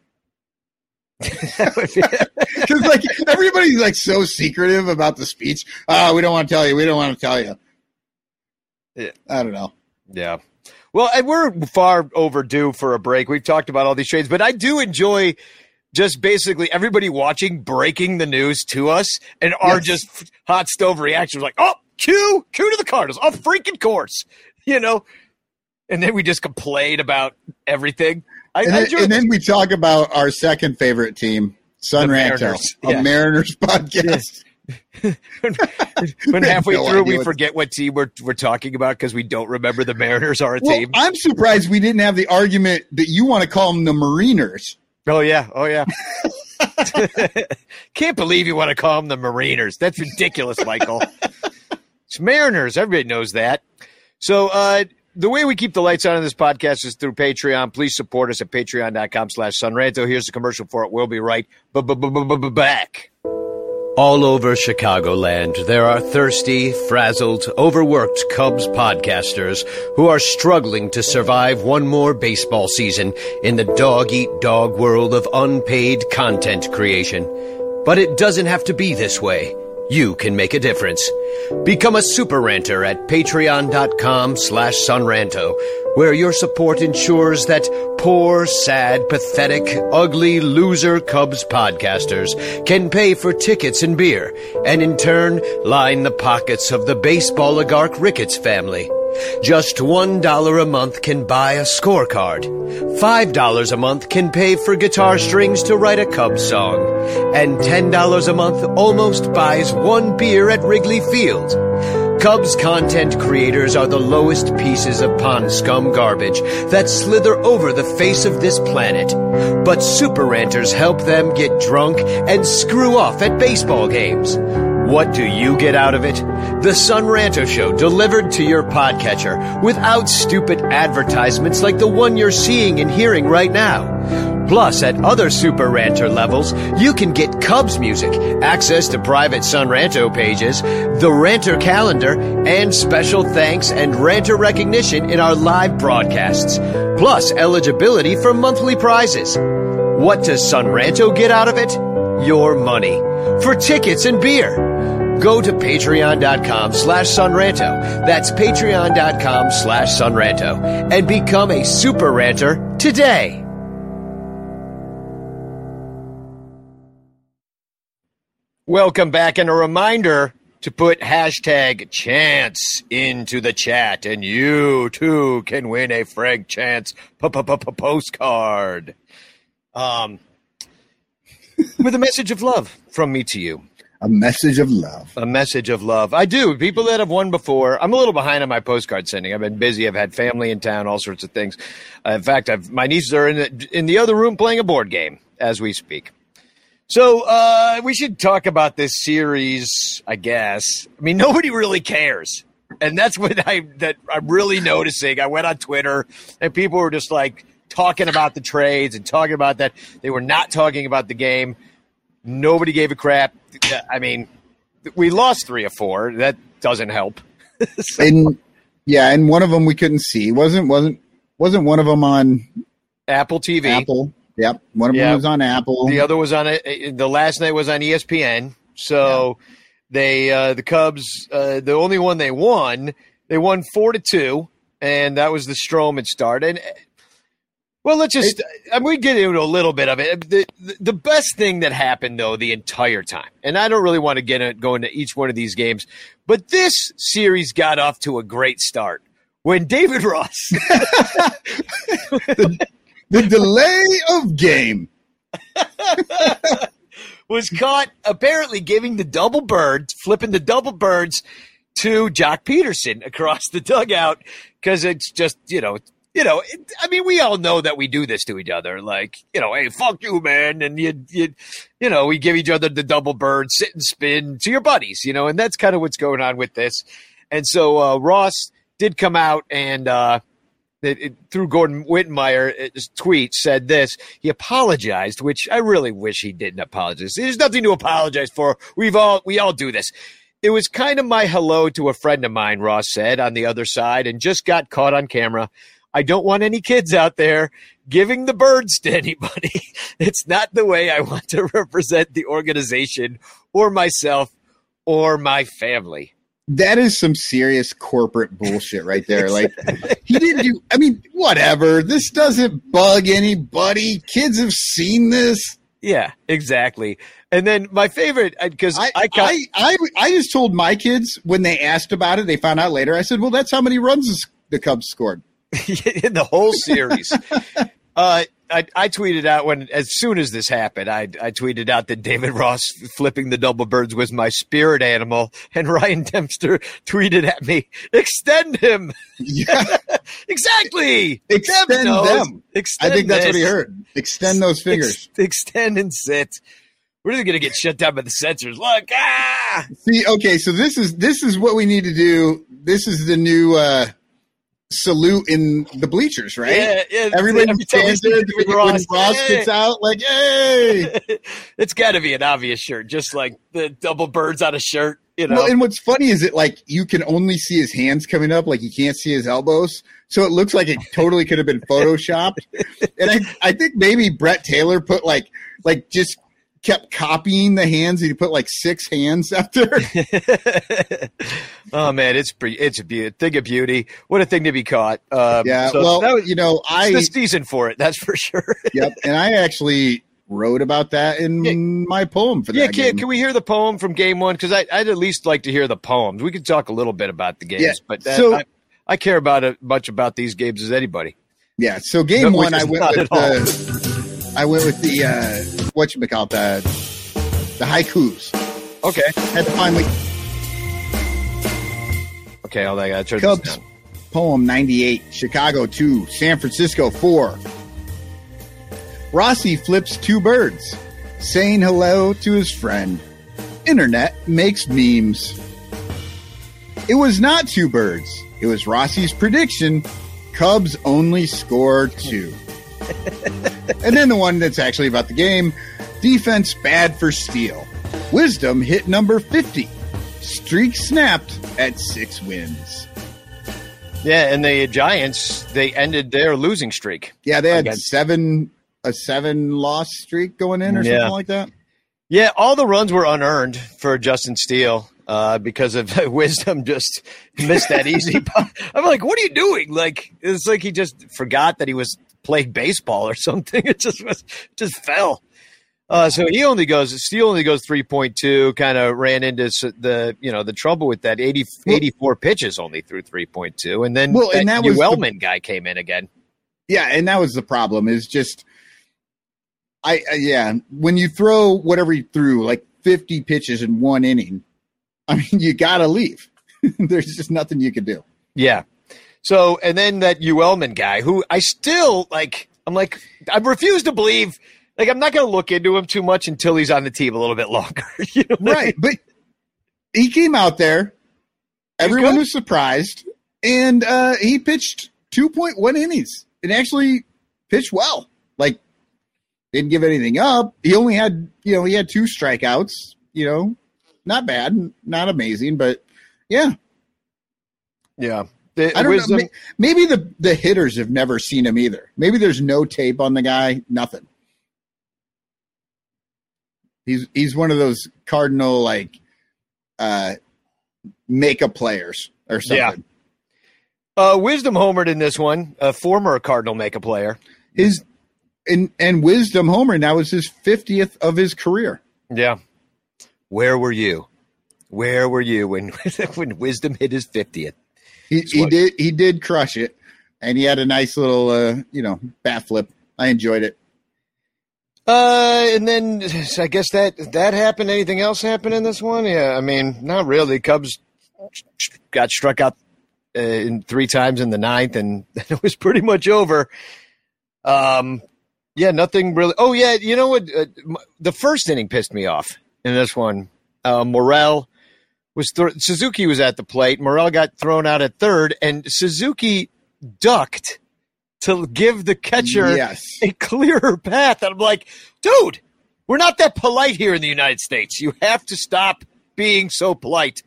Because like everybody's like so secretive about the speech. Oh, we don't want to tell you. We don't want to tell you. Yeah. I don't know. Yeah. Well, and we're far overdue for a break. We've talked about all these trades, but I do enjoy just basically everybody watching breaking the news to us and our Yes. just hot stove reactions like, oh, Q, Q to the Cardinals, a freaking course, you know? And then we just complain about everything. I, And I then, and then we talk about our second favorite team, Sun The Ranto, Mariners, a yeah. Mariners podcast. when have halfway no through we forget what team we're, we're talking about because we don't remember the Mariners are a Well, team. I'm surprised we didn't have the argument that you want to call them the Mariners. Oh yeah, oh yeah. Can't believe you want to call them the Mariners. That's ridiculous, Michael. it's Mariners. Everybody knows that. So uh, the way we keep the lights on in this podcast is through Patreon. Please support us at patreon.com slash sonranto. Here's the commercial for it. We'll be right back. All over Chicagoland, there are thirsty, frazzled, overworked Cubs podcasters who are struggling to survive one more baseball season in the dog eat dog world of unpaid content creation. But it doesn't have to be this way. You can make a difference. Become a super ranter at patreon.com slash sonranto, where your support ensures that poor, sad, pathetic, ugly, loser Cubs podcasters can pay for tickets and beer, and in turn line the pockets of the baseball oligarch Ricketts family. Just $1 a month can buy a scorecard. $5 a month can pay for guitar strings to write a Cubs song. And $10 a month almost buys one beer at Wrigley Field. Cubs content creators are the lowest pieces of pond scum garbage that slither over the face of this planet. But super ranters help them get drunk and screw off at baseball games. What do you get out of it? The Son Ranto Show delivered to your podcatcher without stupid advertisements like the one you're seeing and hearing right now. Plus, at other Super Ranter levels, you can get Cubs music, access to private Son Ranto pages, the Ranter calendar, and special thanks and Ranter recognition in our live broadcasts. Plus, eligibility for monthly prizes. What does Son Ranto get out of it? Your money. For tickets and beer. Go to patreon.com slash sonranto. That's patreon.com slash sonranto. And become a super ranter today. Welcome back, and a reminder to put hashtag chance into the chat, and you too can win a Frank Chance postcard. Um, with a message of love from me to you. A message of love. A message of love. I do. People that have won before. I'm a little behind on my postcard sending. I've been busy. I've had family in town, all sorts of things. Uh, in fact, I've my nieces are in the, in the other room playing a board game as we speak. So uh, we should talk about this series, I guess. I mean, nobody really cares, and that's what I that I'm really noticing. I went on Twitter, and people were just like talking about the trades and talking about that. They were not talking about the game. Nobody gave a crap. I mean, we lost three or four. That doesn't help. And yeah, and one of them we couldn't see. wasn't wasn't wasn't one of them on Apple TV. Apple? Yep, one of Yeah. them was on Apple. The other was on a, the last night was on ESPN. So they uh, the Cubs uh, the only one they won they won four to two, and that was the Stroman start. And uh, well, let's just I mean, we get into a little bit of it. The, the the best thing that happened though the entire time, and I don't really want to get in, go into each one of these games, but this series got off to a great start when David Ross. the delay of game. was caught apparently giving the double birds, flipping the double birds to Joc Pederson across the dugout because it's just, you know, you know, it, I mean, we all know that we do this to each other. Like, you know, hey, fuck you, man, and you, you, you know, we give each other the double bird, sit and spin to your buddies, you know, and that's kind of what's going on with this. And so uh, Ross did come out and uh, it, it, through Gordon Wittenmyer's tweet said this. He apologized, which I really wish he didn't apologize. There's nothing to apologize for. We've all we all do this. It was kind of my hello to a friend of mine, Ross said on the other side, and just got caught on camera. I don't want any kids out there giving the birds to anybody. It's not the way I want to represent the organization or myself or my family. That is some serious corporate bullshit right there. Like he didn't do I mean, whatever. This doesn't bug anybody. Kids have seen this. Yeah, exactly. And then my favorite because I I, I, I, I just told my kids when they asked about it, they found out later. I said, "Well, that's how many runs the Cubs scored." In the whole series. uh, I, I, tweeted out when as soon as this happened, I, I tweeted out that David Ross flipping the double birds was my spirit animal, and Ryan Dempster tweeted at me, "Extend him." Yeah, exactly. Extend them. Extend I think that's this. what he heard. Extend those fingers. Ex- extend and sit. We're going to get shut down by the censors. Look, ah. See, okay, so this is this is what we need to do. This is the new. uh salute in the bleachers, right? Yeah, yeah. Everybody Every stands there when Ross, Ross hey. gets out, like, hey. it's got to be an obvious shirt, just like the double birds on a shirt. You know, Well, and what's funny is it like you can only see his hands coming up, like you can't see his elbows. So it looks like it totally could have been photoshopped. and I, I think maybe Brett Taylor put like like just kept copying the hands and he put like six hands up there. oh man, it's pretty, it's a beauty, thing of beauty. What a thing to be caught. Um, yeah. so well, was, you know, I it's the season for it. That's for sure. yep. And I actually wrote about that in Yeah. my poem for that. yeah, can, can we hear the poem from game one? Because I'd at least like to hear the poems. We could talk a little bit about the games, Yeah, but that, so- I, I care about it much about these games as anybody. Yeah. So game No, one, I went with at all. the I went with the uh, what you call it, the the haikus. Okay, Had to finally okay, all I turn Cubs poem 98, Chicago 2, San Francisco 4. Rossi flips two birds, saying hello to his friend. Internet makes memes. It was not two birds. It was Rossi's prediction. Cubs only score two. And then the one that's actually about the game defense bad for Steele. Wisdom hit number 50. Streak snapped at six wins. Yeah, and the Giants they ended their losing streak. Yeah, they had Against- seven a seven loss streak going in or Yeah. something like that. Yeah, all the runs were unearned for Justin Steele uh, because of wisdom. Just missed that easy. I'm like, what are you doing? Like it's like he just forgot that he was playing baseball or something. It just was just fell. Uh, so he only goes. Steele only goes three point two. Kind of ran into the you know the trouble with that 80, 84 pitches only through three point two, and then Well, and that was the- Uelmen guy came in again. Yeah, and that was the problem. Is just, I, I yeah, when you throw whatever you threw, like fifty pitches in one inning, I mean, you got to leave. There's just nothing you can do. Yeah. So, and then that Uelmen guy, who I still like, I'm like, I refuse to believe. Like, I'm not going to look into him too much until he's on the team a little bit longer. you know what I Right, but he came out there. Everyone good. was surprised, and uh, he pitched two point one innings and actually pitched well. Like didn't give anything up. He only had you know he had two strikeouts. You know, not bad, not amazing, but yeah. Yeah. The I don't wisdom, know. Maybe the the hitters have never seen him either. Maybe there's no tape on the guy. Nothing. He's he's one of those cardinal like uh makeup players or Yeah. something. uh, wisdom homered in this one, a former Cardinal make a player. His and and wisdom homer. now was his fiftieth of his career. Yeah. Where were you? Where were you when when wisdom hit his 50th? He he did he did crush it, and he had a nice little uh you know bat flip. I enjoyed it. Uh, and then I guess that that happened. Anything else happen in this one? Yeah, I mean, not really. Cubs got struck out uh, in three times in the ninth, and it was pretty much over. Um, yeah, nothing really. Oh yeah, you know what? Uh, the first inning pissed me off in this one. Uh, Morel was th- Suzuki was at the plate. Morel got thrown out at third, and Suzuki ducked to give the catcher Yes. a clearer path. And I'm like, dude, we're not that polite here in the United States. You have to stop being so polite.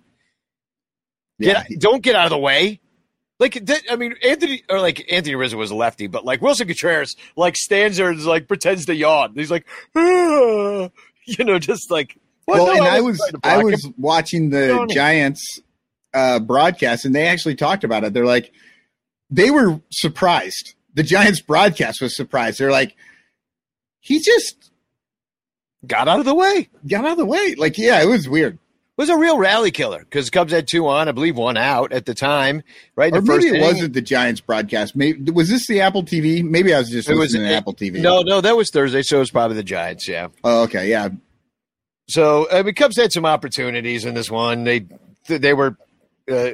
Yeah. Don't get out of the way. Like I mean, Anthony or like Anthony Rizzo was a lefty, but like Willson Contreras like stands there and like pretends to yawn. He's like, "Ah," you know, just like. Well, no, and I wasn't was trying to I was him. watching the Don't- Giants uh, broadcast, and they actually talked about it. They're like, they were surprised. The Giants broadcast was surprised. They're like, he just got out of the way. got out of the way. Like, yeah, it was weird. It was a real rally killer because Cubs had two on, I believe one out at the time, right? Or The first maybe it inning. wasn't the Giants broadcast. Maybe was this the Apple TV? Maybe I was just It was listening to it- Apple TV. No, no, that was Thursday, so it was probably the Giants. Yeah. Oh, okay, yeah. So I mean, Cubs had some opportunities in this one. They they were, uh,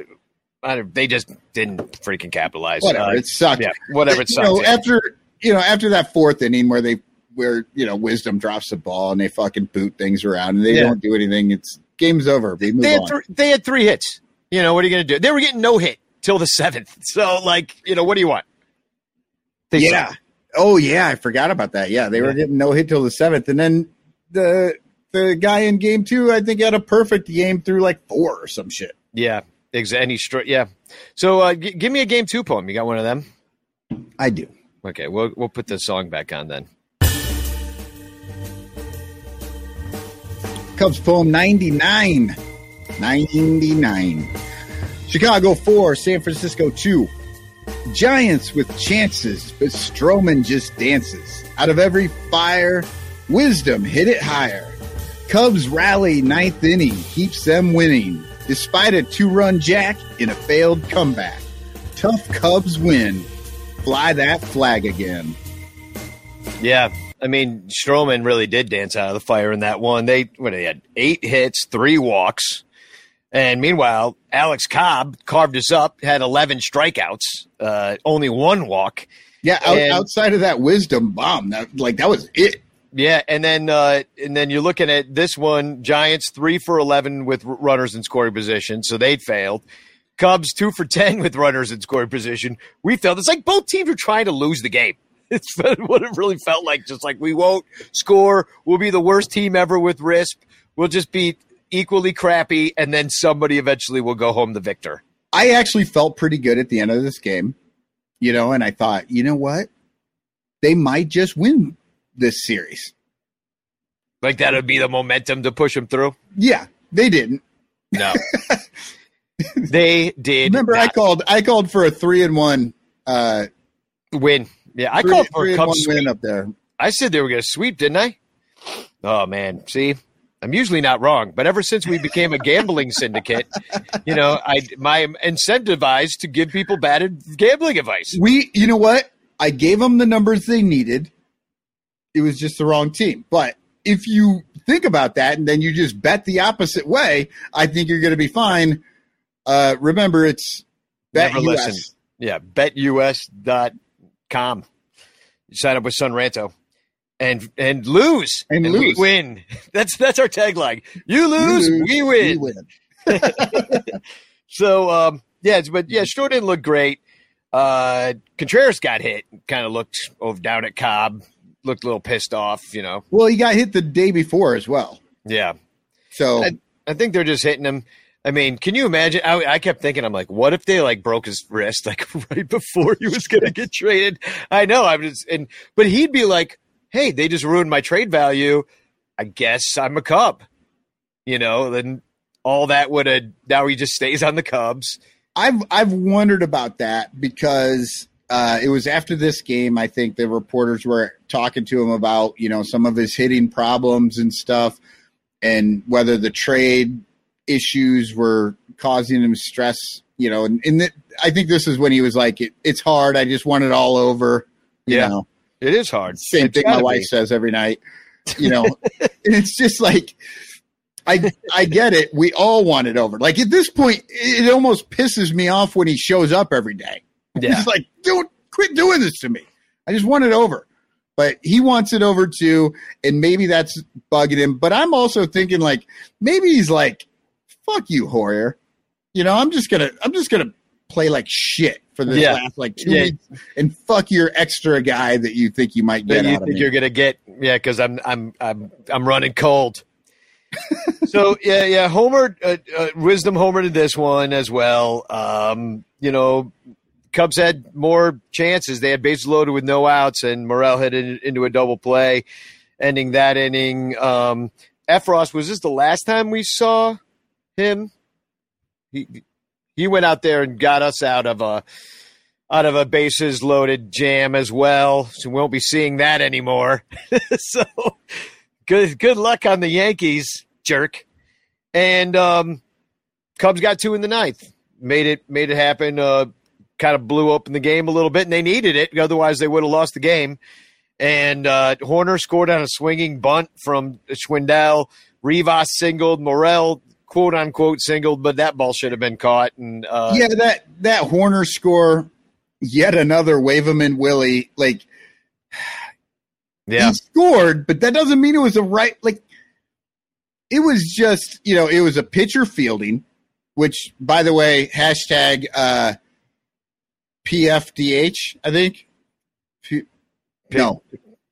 I don't, they just didn't freaking capitalize. Whatever. Uh, it sucked. yeah, whatever. It you know, yeah. after you know, after that fourth inning where they where you know Wisdom drops the ball and they fucking boot things around and they Yeah. don't do anything. It's game's over. They had on. three, they had three hits. You know what are you going to do? They were getting no hit till the seventh. So like, you know, what do you want? They yeah. sucked. Oh yeah, I forgot about that. Yeah, they were getting no hit till the seventh, and then the the guy in game two, I think, had a perfect game through like four or some shit. yeah, exactly. Any str- yeah. So uh, g- give me a game two poem. You got one of them? I do. Okay, we'll we'll put the song back on then. Cubs poem 99. 99. Chicago 4, San Francisco 2. Giants with chances, but Stroman just dances. Out of every fire, wisdom hit it higher. Cubs rally ninth inning, keeps them winning, despite a two run jack in a failed comeback. Tough Cubs win. Fly that flag again. Yeah, I mean Stroman really did dance out of the fire in that one. They what they had eight hits, three walks, and meanwhile Alex Cobb carved us up, had eleven strikeouts, uh, only one walk. Yeah, out, And- outside of that wisdom bomb, that, like that was it. Yeah, and then uh, and then you're looking at this one: Giants three for eleven with runners in scoring position, so they failed. Cubs two for ten with runners in scoring position. We failed. It's like both teams are trying to lose the game. It's what it really felt like. Just like we won't score. We'll be the worst team ever with RISP. We'll just be equally crappy, and then somebody eventually will go home the victor. I actually felt pretty good at the end of this game, you know, and I thought, you know what? They might just win this series. Like that would be the momentum to push them through. Yeah, they didn't. No, they did. Remember, I called I called for a three and one uh win. Yeah, I three, called for a one win up there. I said they were going to sweep, didn't I? Oh man, see, I'm usually not wrong, but ever since we became a gambling syndicate, you know, I my incentivized to give people bad gambling advice. We you know what? I gave them the numbers they needed. It was just the wrong team. But if you think about that and then you just bet the opposite way, I think you're going to be fine. Uh, remember, it's bet Never US. listen. Yeah, betus.com. You sign up with Sonranto and and lose And we lose. win. That's that's our tagline. You lose, lose, we win. We win. So um, yeah, it's- but yeah, Stroh didn't look great. Uh, Contreras got hit, kind of looked over down at Cobb, looked a little pissed off, you know. Well, he got hit the day before as well. Yeah, So I, I think they're just hitting him. I mean, can you imagine? I, I kept thinking, I'm like, what if they like broke his wrist like right before he was going to get traded? I know, I was, and but he'd be like, hey, they just ruined my trade value. I guess I'm a Cub, you know. Then all that would have now he just stays on the Cubs. I've I've wondered about that because uh, it was after this game. I think the reporters were talking to him about you know some of his hitting problems and stuff, and whether the trade issues were causing him stress. You know, and, and it, I think this is when he was like, it, "It's hard. I just want it all over." You Yeah. know, It is hard. same It's thing my wife be. says every night. You know, it's just like I I get it. We all want it over. Like at this point, it almost pisses me off when he shows up every day. Yeah. He's like, don't quit doing this to me. I just want it over. But he wants it over too, and maybe that's bugging him. But I'm also thinking like maybe he's like, fuck you, Hoyer. You know, I'm just gonna I'm just gonna play like shit for this Yeah. last like two Yeah. weeks and fuck your extra guy that you think you might that get you out of think you're gonna get yeah because i'm i'm i'm i'm running cold so yeah yeah homer uh, uh, wisdom homer to this one as well um you know cubs had more chances they had bases loaded with no outs and morel hit in, into a double play ending that inning um Effross was this the last time we saw him he he went out there and got us out of a out of a bases loaded jam as well. So we won't be seeing that anymore. so good good luck on the Yankees, jerk. And um, Cubs got two in the ninth. Made it made it happen. Uh, kind of blew open the game a little bit, and they needed it. Otherwise, they would have lost the game. And uh, Hoerner scored on a swinging bunt from Schwindel. Rivas singled. Morel, quote unquote, singled, but that ball should have been caught. And uh, yeah, that that Hoerner score, yet another wave him in Willie. Like yeah, he scored, but that doesn't mean it was a right. Like it was just you know it was a pitcher fielding, which by the way hashtag uh, PFDH I think. P- no,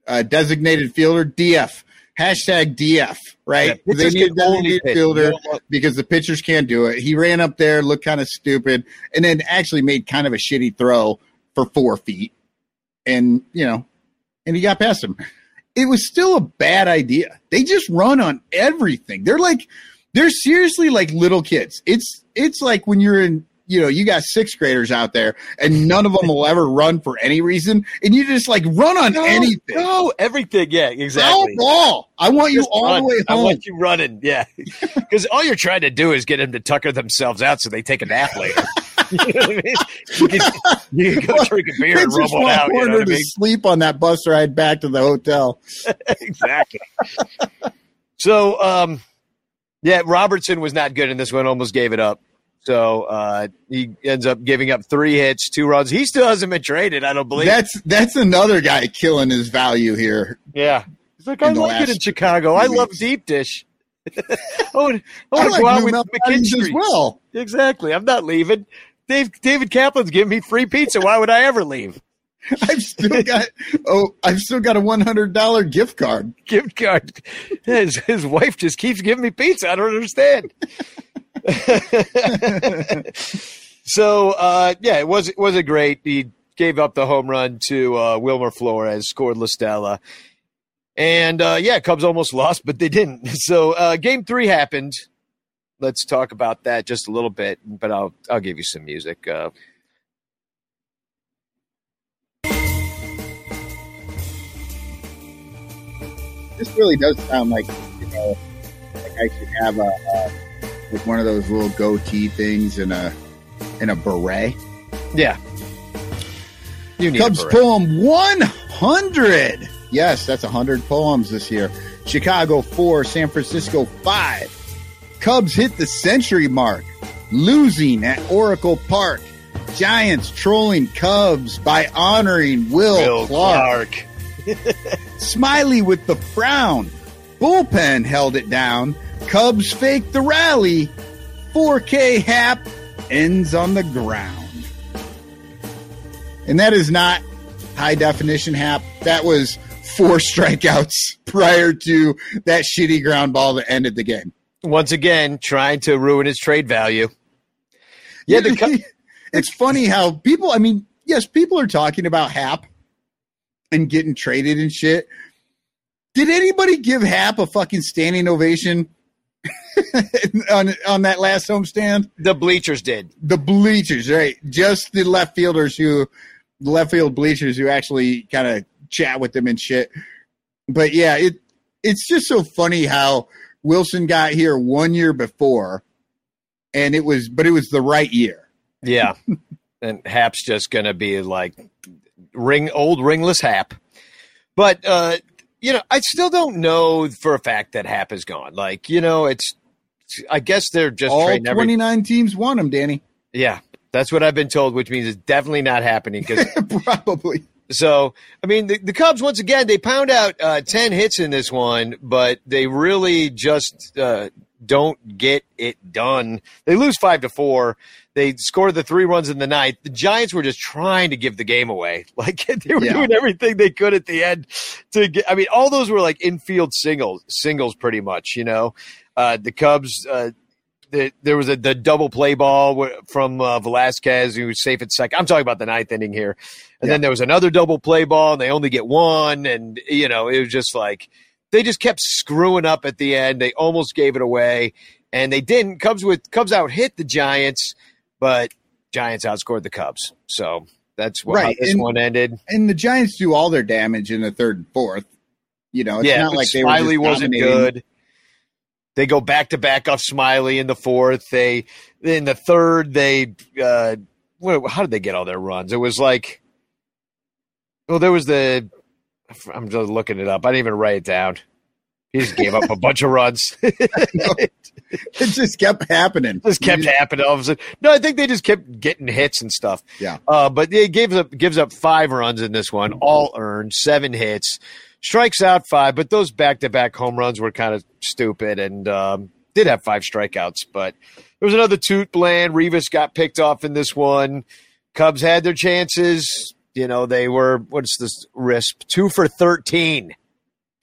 uh, designated fielder DF hashtag DF right. Yeah, they need designated fielder because the pitchers can't do it. He ran up there, looked kind of stupid, and then actually made kind of a shitty throw for four feet. And, you know, and he got past him. It was still a bad idea. They just run on everything. They're like, they're seriously like little kids. It's, it's like when you're in, you know, you got sixth graders out there and none of them will ever run for any reason. And you just like run on anything. No, everything. Yeah, exactly. A ball. I want you Just all run. the way home. I want you running. Yeah, because all you're trying to do is get them to tucker themselves out so they take a nap later. you know what I mean? You can, you can go drink a beer and rub just one want out. You know what I to mean? sleep on that bus ride back to the hotel. exactly. so, um, yeah, Robertson was not good in this one. Almost gave it up. So uh, he ends up giving up three hits, two runs. He still hasn't been traded. I don't believe. That's that's another guy killing his value here. yeah, he's like, I like it in Chicago. I love deep dish. I want, I I want to like go out with McKinstry as well. Exactly. I'm not leaving. Dave David Kaplan's giving me free pizza. Why would I ever leave? I've still got oh, I've still got a one hundred dollar gift card. Gift card. His, his wife just keeps giving me pizza. I don't understand. so uh, yeah, it was it was a great. He gave up the home run to uh, Wilmer Flores, scored La Stella, and uh, yeah, Cubs almost lost, but they didn't. So uh, game three happened. Let's talk about that just a little bit, but I'll I'll give you some music. Uh, This really does sound like you know, like I should have a, a like one of those little goatee things and a and a beret. yeah, you need Cubs poem 100. Yes, that's 100 poems this year. Chicago 4, San Francisco 5. Cubs hit the century mark, losing at Oracle Park. Giants trolling Cubs by honoring Will, Will Clark. Clark. Smiley with the frown. Bullpen held it down. Cubs fake the rally. 4K Hap ends on the ground. And that is not high definition Hap. That was four strikeouts prior to that shitty ground ball that ended the game. Once again, trying to ruin his trade value. Yeah, it's funny how people, I mean, yes, people are talking about Hap and getting traded and shit. Did anybody give Hap a fucking standing ovation on on that last homestand? The bleachers did. The bleachers, right? Just the left fielders who, the left field bleachers who actually kind of chat with them and shit. But yeah, it it's just so funny how Willson got here one year before, and it was, but it was the right year. Yeah. and Hap's just going to be like ring old ringless Hap. But uh you know, I still don't know for a fact that Hap is gone. Like, you know, it's I guess they're just All trading every- 29 teams want him, Danny. Yeah, that's what I've been told, which means it's definitely not happening. Because Probably. so, I mean, the, the Cubs once again they pound out uh, ten hits in this one, but they really just uh, don't get it done. They lose five to four. They scored the three runs in the ninth. The Giants were just trying to give the game away. Like they were Yeah. doing everything they could at the end to get. I mean, all those were like infield singles, singles pretty much. You know, uh, the Cubs. Uh, the, there was a the double play ball from uh, Velázquez who was safe at second. I'm talking about the ninth inning here, and then there was another double play ball, and they only get one, and you know it was just like they just kept screwing up at the end. They almost gave it away, and they didn't. Cubs with Cubs out hit the Giants, but Giants outscored the Cubs. So that's what, how Right, this and- one ended. And the Giants do all their damage in the third and fourth. You know, it's yeah, not like they were Smiley wasn't good. They go back to back off Smiley in the fourth. They in the third they uh how did they get all their runs? It was like well there was the I'm just looking it up. I didn't even write it down. He just gave up a bunch of runs. It just kept happening. just kept happening all of a sudden. No, I think they just kept getting hits and stuff. Yeah. Uh, but they gives up gives up five runs in this one, all earned, seven hits, strikes out five. But those back to back home runs were kind of stupid, and um, did have five strikeouts. But there was another toot bland. Rivas got picked off in this one. Cubs had their chances. You know they were what's this risk two for thirteen.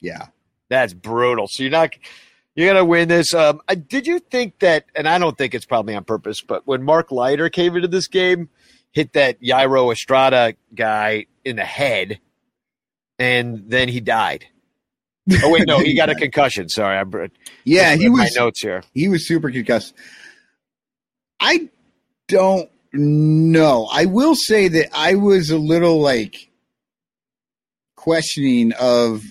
Yeah. That's brutal. So you're not you're gonna win this. Um, did you think that? And I don't think it's probably on purpose, but when Mark Leiter came into this game, hit that Thairo Estrada guy in the head, and then he died. Oh wait, no, he got a concussion. Sorry, I br- Yeah, he was notes here. he was super concussed. I don't know. I will say that I was a little like questioning of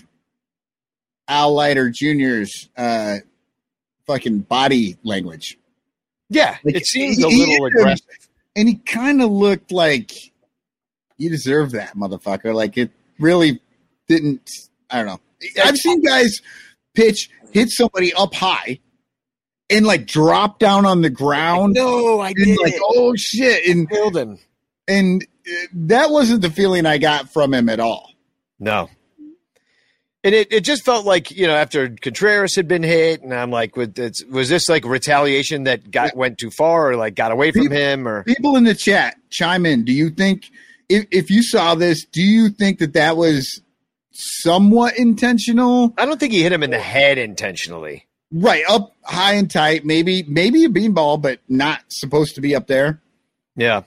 Al Leiter Jr.'s uh, fucking body language. Yeah, Like, it seems he- a little is- aggressive. And he kind of looked like you deserve that, motherfucker. Like it really didn't. I don't know. I've seen guys pitch, hit somebody up high, and like drop down on the ground. No, I and did like, oh shit, and Killed him. and uh, that wasn't the feeling I got from him at all. No. And it, it just felt like, you know, after Contreras had been hit, and I'm like, it's, was this like retaliation that got went too far or like got away from him or People in the chat chime in. Do you think if if you saw this, do you think that that was somewhat intentional? I don't think he hit him in the head intentionally. Right, up high and tight, maybe maybe a beanball, but not supposed to be up there. Yeah.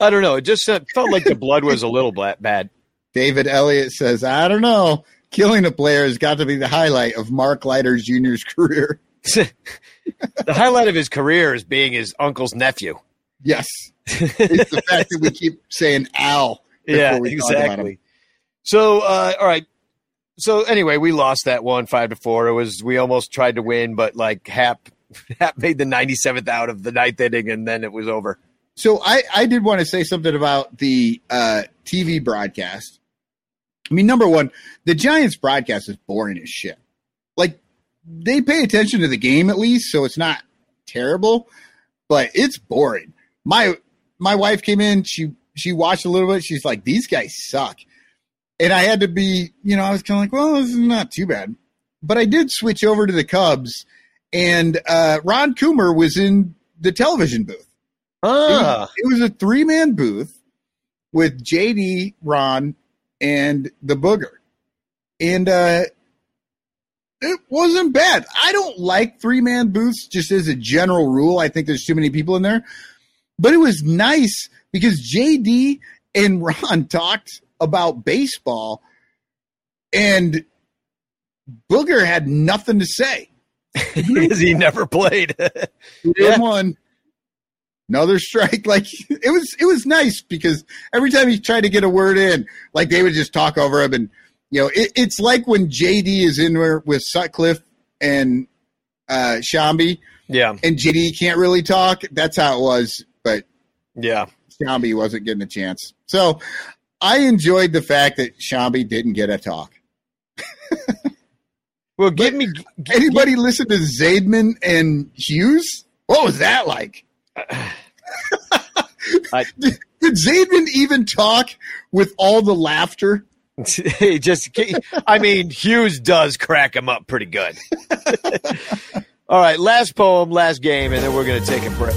I don't know. It just uh, felt like the blood was a little bad. David Elliott says, I don't know. Killing a player has got to be the highlight of Mark Leiter Jr.'s career. the highlight of his career is being his uncle's nephew. Yes. It's the fact that we keep saying Al. before Yeah, we talk about him. exactly. So, uh, all right. So anyway, we lost that one five to four. It was we almost tried to win, but like Hap, Hap made the ninety seventh out of the ninth inning, and then it was over. So I, I did want to say something about the uh, TV broadcast. I mean, number one, the Giants broadcast is boring as shit. Like they pay attention to the game at least, so it's not terrible, but it's boring. My my wife came in, she she watched a little bit, she's like, These guys suck. And I had to be, you know, I was kind of like, well, this is not too bad. But I did switch over to the Cubs, and uh, Ron Coomer was in the television booth. It Ah, was, it was a three man booth with JD, Ron, and the Booger. And uh, it wasn't bad. I don't like three man booths just as a general rule. I think there's too many people in there. But it was nice because JD and Ron talked about baseball and Booger had nothing to say. because he never played. Yeah. Another strike. Like it was it was nice because every time he tried to get a word in, like they would just talk over him and you know, it, it's like when JD is in there with Sutcliffe and uh Sciambi yeah, and JD can't really talk. That's how it was, but yeah. Sciambi wasn't getting a chance. So I enjoyed the fact that Sciambi didn't get a talk. Well, give me g- Anybody listen to Zaidman and Hughes? What was that like? I- did, did even talk with all the laughter? He just I mean Hughes does crack him up pretty good. All right, last poem, last game, and then we're gonna take a break.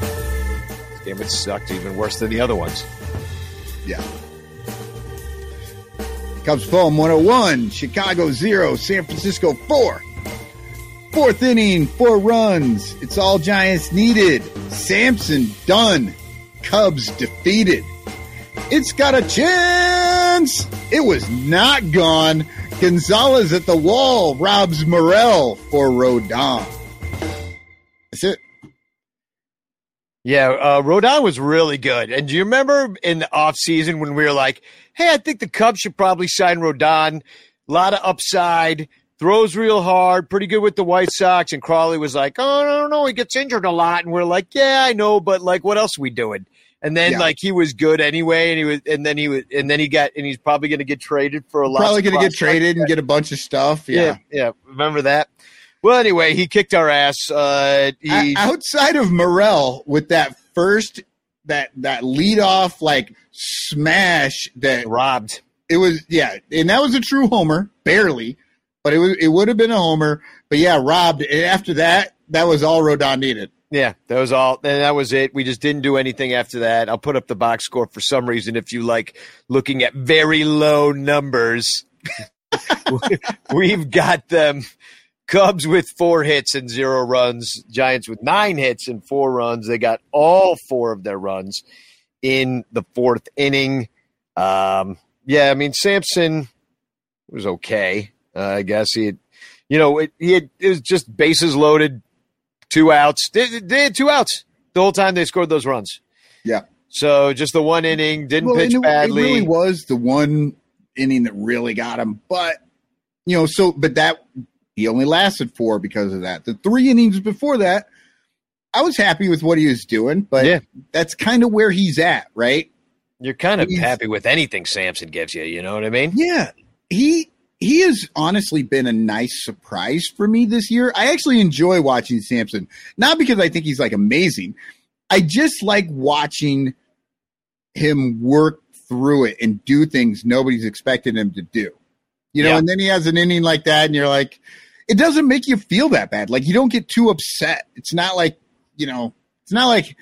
This game it sucked even worse than the other ones. Yeah. Cubs poem 101, Chicago 0, San Francisco 4. Fourth inning, four runs. It's all Giants needed. Sampson done. Cubs defeated. It's got a chance. It was not gone. Gonzalez at the wall robs Morel for Rodon. That's it. Yeah, uh, Rodon was really good. And do you remember in the offseason when we were like, hey, I think the Cubs should probably sign Rodon? A lot of upside, throws real hard, pretty good with the White Sox. And Crawley was like, oh, I don't know, he gets injured a lot. And we're like, yeah, I know, but like, what else are we doing? And then Yeah. like he was good anyway, and he was, and then he was, and then he got, and he's probably going to get traded for a lot. Probably going to get traded and get a bunch of stuff. Yeah. Yeah, yeah. Remember that? Well, anyway, he kicked our ass. Uh, he, outside of Morel with that first that that lead off like smash that robbed. it was yeah and that was a true homer barely but it it would have been a homer but yeah robbed after that that was all Rodon needed Yeah, that was all. And that was it. We just didn't do anything after that. I'll put up the box score for some reason if you like looking at very low numbers. We've got them Cubs with four hits and zero runs, Giants with nine hits and four runs. They got all four of their runs in the fourth inning. Um, yeah, I mean, Sampson was okay. Uh, I guess he had, you know, it, he had, it was just bases loaded, two outs. They, they had two outs the whole time they scored those runs. yeah So just the one inning, didn't Well, pitch it, badly. it really was the one inning that really got him but you know so but that he only lasted four because of that the three innings before that I was happy with what he was doing but Yeah. that's kind of where he's at right You're kind of He's- happy with anything Sampson gives you. You know what I mean? Yeah, he he has honestly been a nice surprise for me this year. I actually enjoy watching Sampson, not because I think he's like amazing. I just like watching him work through it and do things nobody's expected him to do. You know, Yeah. and then he has an inning like that, and you're like, it doesn't make you feel that bad. Like you don't get too upset. It's not like you know, it's not like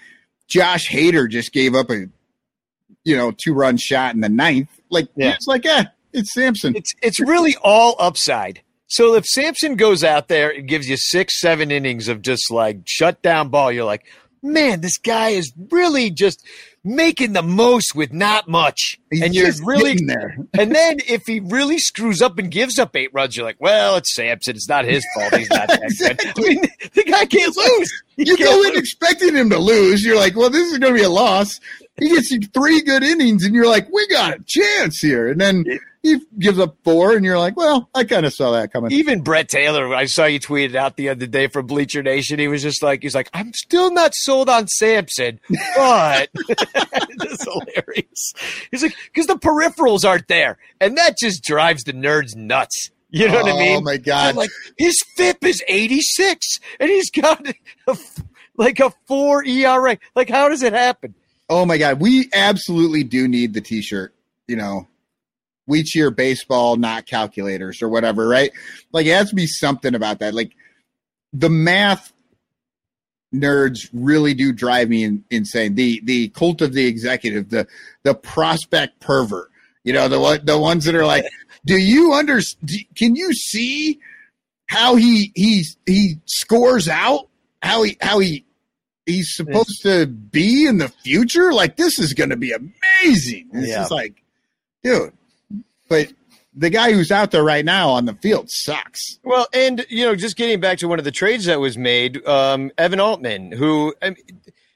Josh Hader just gave up a you know two run shot in the ninth. Like Yeah. it's like, eh, it's Sampson. It's it's really all upside. So if Sampson goes out there and gives you six, seven innings of just like shut down ball, you're like, man, this guy is really just making the most with not much. He's and you're really there. and then if he really screws up and gives up eight runs, you're like, well, it's Sampson. It's not his fault. He's not that good. I mean, the guy can't lose. He You go in lose. expecting him to lose. You're like, well, this is going to be a loss. He gets you three good innings, and you're like, we got a chance here. And then he gives up four, and you're like, well, I kind of saw that coming. Even Brett Taylor, I saw you tweeted out the other day from Bleacher Nation. He was just like, he's like, I'm still not sold on Sampson, but it's hilarious. He's like, because the peripherals aren't there, and that just drives the nerds nuts. You know what I mean? Oh, mean? my God. Like his FIP is 86, and he's got a, like a four ERA. Like, how does it happen? Oh my god, we absolutely do need the T-shirt. You know, we cheer baseball, not calculators or whatever, right? Like, it has to be something about that. Like, the math nerds really do drive me in, insane. The the cult of the executive, the the prospect pervert. You know, the the ones that are like, do you under? Can you see how he he he scores out? How he how he he's supposed to be in the future. Like this is going to be amazing. It's Yeah. just like, dude. But the guy who's out there right now on the field sucks. Well, and you know, just getting back to one of the trades that was made, um, Evan Altman, who I mean,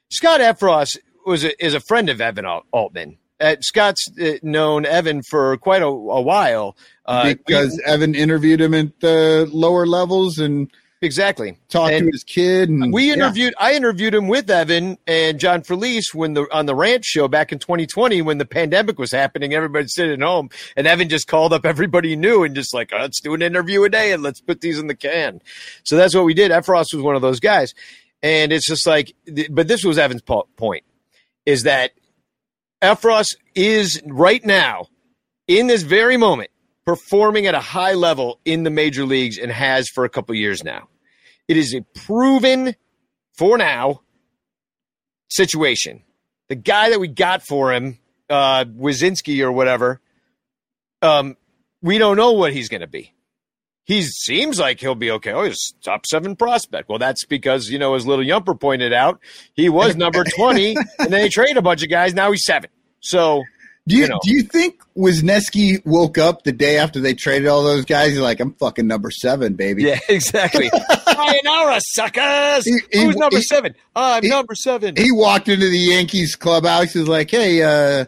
Scott Effross was a, is a friend of Evan Altman. Uh, Scott's uh, known Evan for quite a, a while. Uh, because Evan interviewed him at the lower levels and exactly. talk And- to his kid. And, We yeah. interviewed. I interviewed him with Evan and John Felice when the on the Ranch show back in 2020 when the pandemic was happening. Everybody's sitting at home, and Evan just called up everybody he knew and just like, "Oh, let's do an interview a day and let's put these in the can. So that's what we did. Effross was one of those guys, and it's just like, but this was Evan's po- point is that Effross is right now in this very moment performing at a high level in the major leagues and has for a couple years now. It is a proven for now situation. The guy that we got for him, uh, Wazinski or whatever, um, we don't know what he's going to be. He seems like he'll be okay. Oh, he's top seven prospect. Well, that's because, you know, as little Yumper pointed out, he was number 20 and then they trade a bunch of guys. Now he's seven. So Do you, you know. do you think Wesneski woke up the day after they traded all those guys? He's like, I'm fucking number seven, baby. Yeah, exactly. Sayonara, suckers. He- he- Who's number he- seven? I'm he- number seven. He walked into the Yankees clubhouse. He's like, Hey, uh,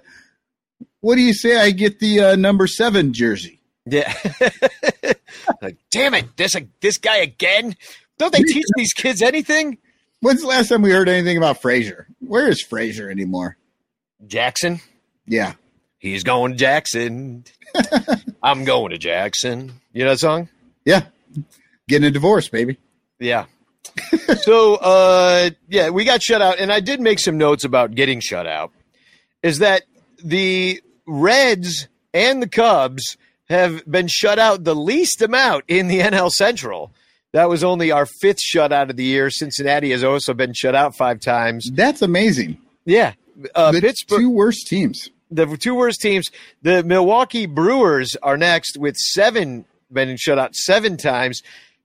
what do you say? I get the uh, number seven jersey. yeah. like, damn it, this this guy again. Don't they teach these kids anything? When's the last time we heard anything about Frazier? Where is Frazier anymore? Jackson. Yeah. He's going to Jackson. I'm going to Jackson. You know that song? Yeah. Getting a divorce, baby. Yeah. so uh yeah, we got shut out and I did make some notes about getting shut out. Is that the Reds and the Cubs have been shut out the least amount in the NL Central. That was only our fifth shutout of the year. Cincinnati has also been shut out five times. That's amazing. Yeah. Uh, the Pittsburgh, two worst teams. The two worst teams. The Milwaukee Brewers are next with seven been shut out seven times.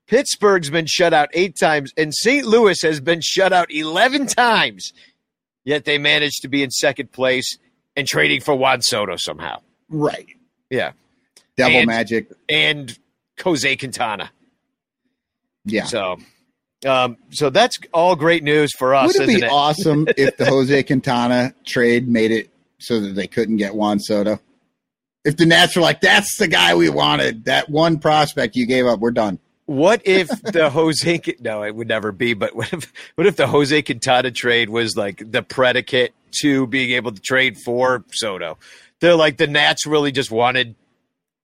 Pittsburgh's been shut out eight times, and St. Louis has been shut out eleven times. Yet they managed to be in second place and trading for Juan Soto somehow. Right. Yeah, Devil And- magic. and Jose Quintana. Yeah. So, um, so that's all great news for us, Would it be it? awesome if the Jose Quintana trade made it so that they couldn't get Juan Soto? If the Nats were like, that's the guy we wanted, that one prospect you gave up, we're done. What if the Jose? No, it would never be. But what if what if the Jose Quintana trade was like the predicate to being able to trade for Soto? They're like the Nats really just wanted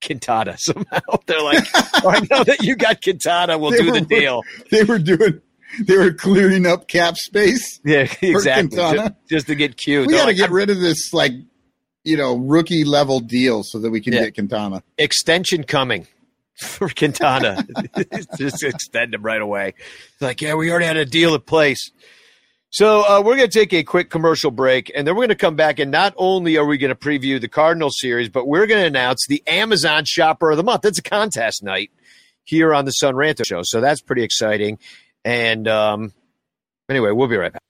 Quintana somehow. They're like, "Oh, I know that you got Quintana. We'll They do were- the deal. They were doing, they were clearing up cap space. Yeah, exactly. Just, just to get cute. We got to like, get "I'm- rid of this, like, you know, rookie level deal so that we can Yeah. get Quintana. extension coming for Quintana. Just extend him right away. It's like, yeah, we already had a deal in place. So uh, we're going to take a quick commercial break, and then we're going to come back. And not only are we going to preview the Cardinal series, but we're going to announce the Amazon Shopper of the Month. It's a contest night here on the Son Ranto Show, so that's pretty exciting. And um, anyway, we'll be right back.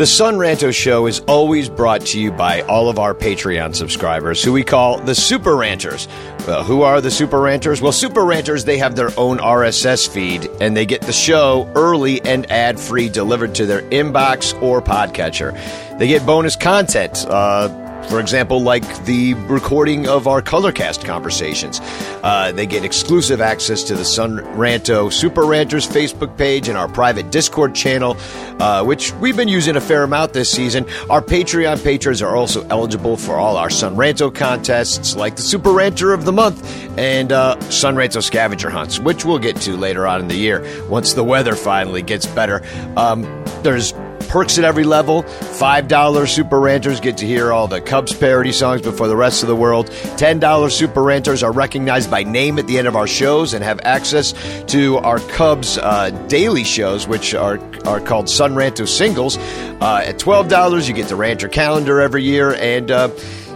The Son Ranto Show is always brought to you by all of our Patreon subscribers, who we call the Super Ranters. Well, who are the Super Ranters? Well, Super Ranters, they have their own RSS feed, and they get the show early and ad free delivered to their inbox or podcatcher. They get bonus content. Uh, for example, like the recording of our Colorcast conversations. Uh, they get exclusive access to the Son Ranto Super Ranters Facebook page and our private Discord channel, uh, which we've been using a fair amount this season. Our Patreon patrons are also eligible for all our Son Ranto contests, like the Super Ranter of the Month and uh, Son Ranto scavenger hunts, which we'll get to later on in the year once the weather finally gets better. Um, there's perks at every level. $5 Super Ranters get to hear all the Cubs parody songs before the rest of the world. $10 Super Ranters are recognized by name at the end of our shows and have access to our Cubs uh, daily shows, which are, are called Son Ranto Singles. Uh, at $12, you get the Rancher calendar every year and. Uh,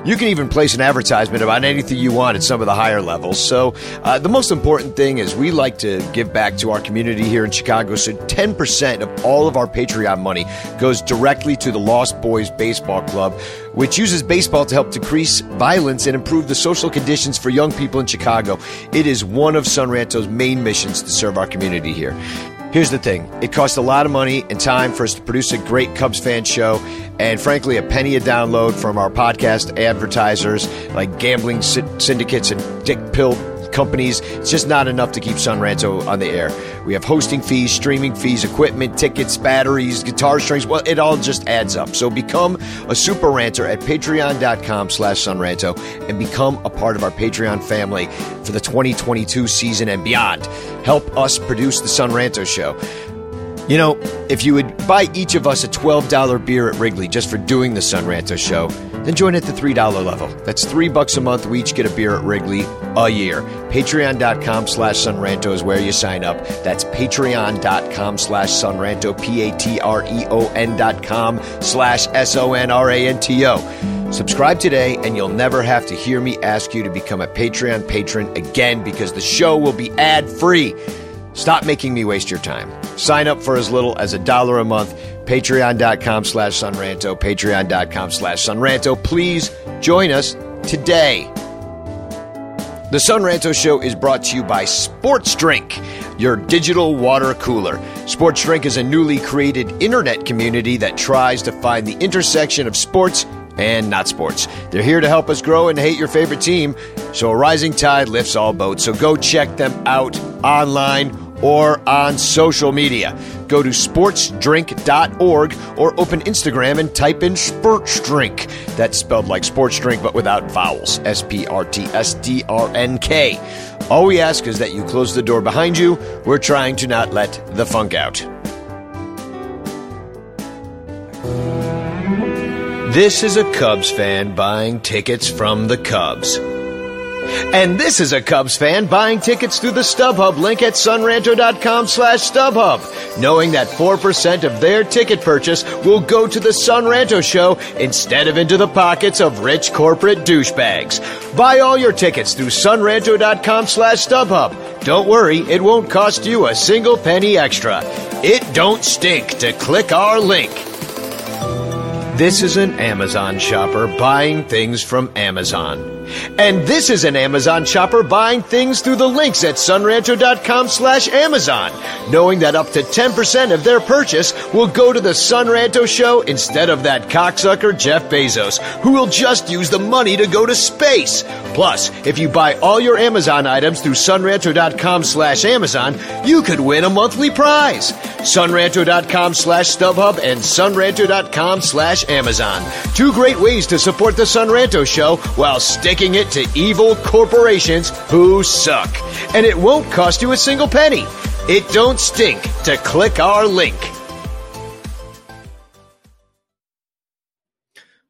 you can even place an advertisement about anything you want at some of the higher levels. So, uh, the most important thing is we like to give back to our community here in Chicago. So, 10% of all of our Patreon money goes directly to the Lost Boys Baseball Club, which uses baseball to help decrease violence and improve the social conditions for young people in Chicago. It is one of Son Ranto's main missions to serve our community here. Here's the thing. It costs a lot of money and time for us to produce a great Cubs fan show, and frankly, a penny a download from our podcast advertisers like gambling sy- syndicates and dick pill companies. It's just not enough to keep Son Ranto on the air. We have hosting fees, streaming fees, equipment, tickets, batteries, guitar strings. Well, it all just adds up. So become a super ranter at patreon.com slash sonranto and become a part of our Patreon family for the 2022 season and beyond. Help us produce the Son Ranto Show. You know, if you would buy each of us a $12 beer at Wrigley just for doing the Son Ranto show, then join at the $3 level. That's three bucks a month. We each get a beer at Wrigley a year. Patreon.com slash Sonranto is where you sign up. That's patreon.com slash Sonranto, P-A-T-R-E-O-N dot com slash S-O-N-R-A-N-T-O. Subscribe today and you'll never have to hear me ask you to become a Patreon patron again because the show will be ad-free. Stop making me waste your time. Sign up for as little as a dollar a month. Patreon.com slash Sonranto. Patreon.com slash Sonranto. Please join us today. The Sonranto Show is brought to you by Sports Drink, your digital water cooler. Sports Drink is a newly created internet community that tries to find the intersection of sports and not sports. They're here to help us grow and hate your favorite team, so a rising tide lifts all boats. So go check them out online or on social media. Go to sportsdrink.org or open Instagram and type in sports drink. That's spelled like sports drink but without vowels. S P R T S D R N K. All we ask is that you close the door behind you. We're trying to not let the funk out. This is a Cubs fan buying tickets from the Cubs. And this is a Cubs fan buying tickets through the StubHub link at sonranto.com slash StubHub, knowing that 4% of their ticket purchase will go to the Sonranto show instead of into the pockets of rich corporate douchebags. Buy all your tickets through sonranto.com slash StubHub. Don't worry, it won't cost you a single penny extra. It don't stink to click our link. This is an Amazon shopper buying things from Amazon. And this is an Amazon shopper buying things through the links at sonranto.com slash Amazon, knowing that up to 10% of their purchase will go to the Sonranto show instead of that cocksucker Jeff Bezos, who will just use the money to go to space. Plus, if you buy all your Amazon items through sonranto.com slash Amazon, you could win a monthly prize. Sonranto.com slash StubHub and sonranto.com slash Amazon. Two great ways to support the Sonranto show while sticking it to evil corporations who suck. And it won't cost you a single penny. It don't stink to click our link.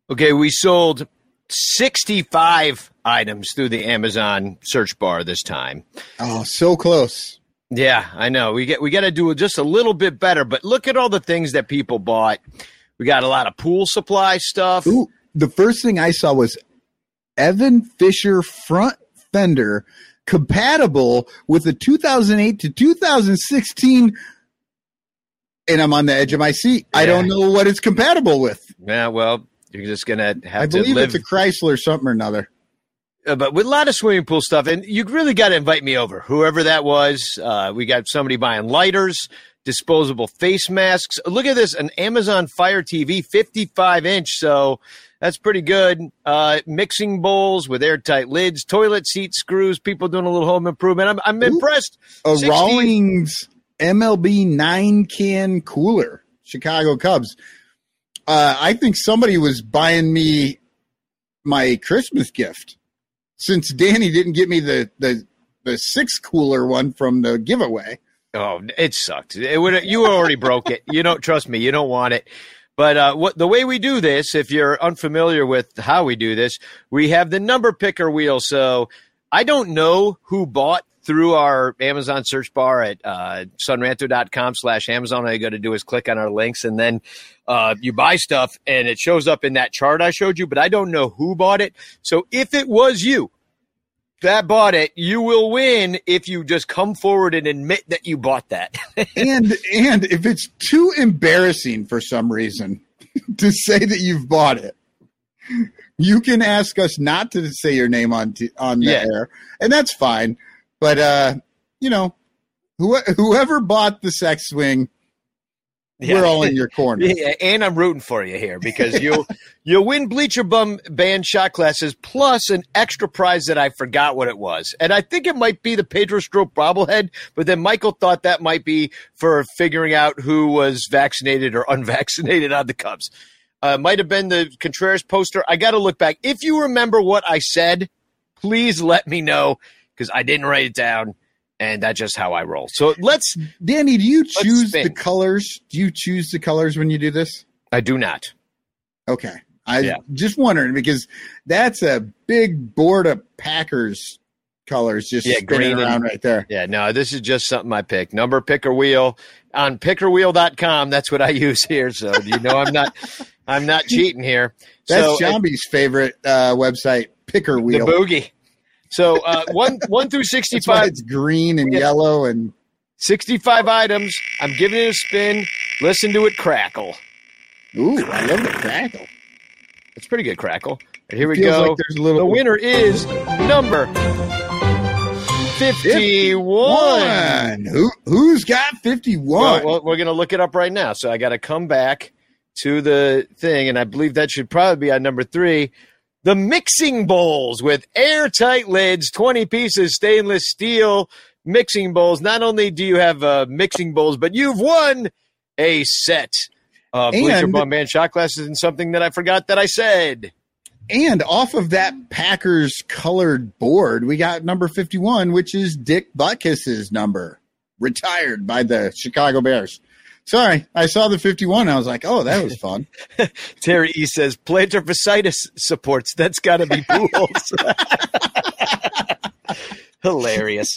Okay, we sold 65 items through the Amazon search bar this time. Oh, so close. Yeah, I know. We get we got to do just a little bit better, but look at all the things that people bought. We got a lot of pool supply stuff. Ooh, the first thing I saw was Evan Fischer front fender compatible with the 2008 to 2016 and I'm on the edge of my seat. I don't know what it's compatible with. Yeah, well, you're just gonna have I to I believe live. it's a Chrysler something or another. uh, but with a lot of swimming pool stuff, and you really got to invite me over, whoever that was. Uh, we got somebody buying lighters, disposable face masks. Look at this, an Amazon Fire TV, 55 inch. So that's pretty good. Uh, mixing bowls with airtight lids, toilet seat screws. People doing a little home improvement. I'm, I'm Ooh. impressed. A 60 Rawlings MLB nine can cooler, Chicago Cubs. Uh, I think somebody was buying me my Christmas gift since Danny didn't get me the the the six cooler one from the giveaway. Oh, it sucked. It would you already broke it. You don't trust me. You don't want it. But uh, what the way we do this, if you're unfamiliar with how we do this, we have the number picker wheel. So I don't know who bought through our Amazon search bar at uh, sonranto.com slash Amazon. All you got to do is click on our links and then uh, you buy stuff and it shows up in that chart I showed you, but I don't know who bought it. So if it was you, that bought it, you will win if you just come forward and admit that you bought that. and and if it's too embarrassing for some reason to say that you've bought it, you can ask us not to say your name on t- on the Yeah. air, and that's fine. But uh, you know, who, whoever bought the sex swing, Yeah. we're all in your corner. Yeah, and I'm rooting for you here because you you'll win Bleacher Bum band shot classes plus an extra prize that I forgot what it was, and I think it might be the Pedro Strop bobblehead. But then Michael thought that might be for figuring out who was vaccinated or unvaccinated on the Cubs. Uh, might have been the Contreras poster. I got to look back. If you remember what I said, please let me know because I didn't write it down, and that's just how I roll. So let's. Danny, do you choose spin. the colors? Do you choose the colors when you do this? I do not. Okay. I Yeah. just wondering because that's a big board of Packers colors just Yeah, spinning green and- around right there. Yeah, no, this is just something I pick. Number picker wheel on pickerwheel.com. That's what I use here. So you know I'm not I'm not cheating here. That's so, Sciambi's favorite uh, website, Picker wheel. the boogie. So uh, one one through 65, it's green and yellow and 65 items. I'm giving it a spin. Listen to it crackle. ooh, I love the crackle. It's pretty good crackle. And here we go. like little the winner is number 51. one. Who who's got 51? Well, well, we're going to look it up right now. So I got to come back to the thing, and I believe that should probably be on number three. The mixing bowls with airtight lids, 20 pieces stainless steel mixing bowls. Not only do you have uh, mixing bowls, but you've won a set of Bleacher Bum Band shot glasses and something that I forgot that I said. And off of that Packers colored board, we got number 51, which is Dick Butkus's number, retired by the Chicago Bears. Sorry, I saw the 51. I was like, oh, that was fun. Terry E says plantar fasciitis supports. That's got to be pools. Hilarious.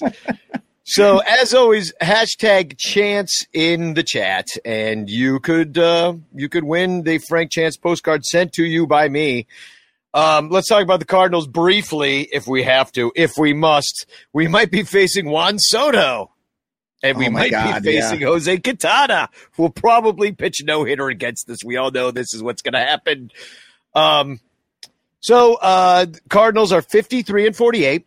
So as always, hashtag chance in the chat, and you could uh, you could win the Frank Chance postcard sent to you by me. Um, let's talk about the Cardinals briefly, if we have to, if we must. We might be facing Juan Soto, and we Oh might God, be facing Jose Quintana, who will probably pitch no hitter against us. We all know this is what's going to happen. Um, so uh, Cardinals are fifty three and forty eight.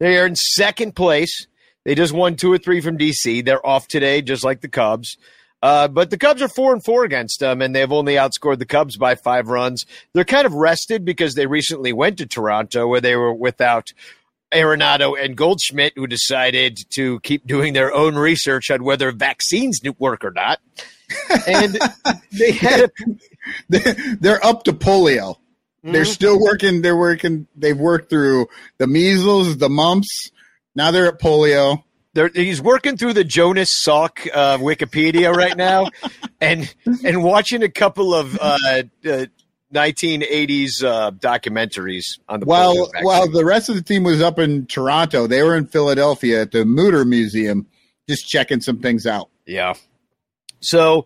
They are in second place. They just won two or three from DC. They're off today, just like the Cubs. Uh, but the Cubs are four and four against them, and they've only outscored the Cubs by five runs. They're kind of rested because they recently went to Toronto, where they were without Arenado and Goldschmidt, who decided to keep doing their own research on whether vaccines work or not. And they had a They're up to polio. They're still working. They're working. They've worked through the measles, the mumps. Now they're at polio. They're, he's working through the Jonas Salk uh, Wikipedia right now, and and watching a couple of uh, uh, 1980s uh, documentaries on the While while the rest of the team was up in Toronto, they were in Philadelphia at the Mutter Museum, just checking some things out. yeah. So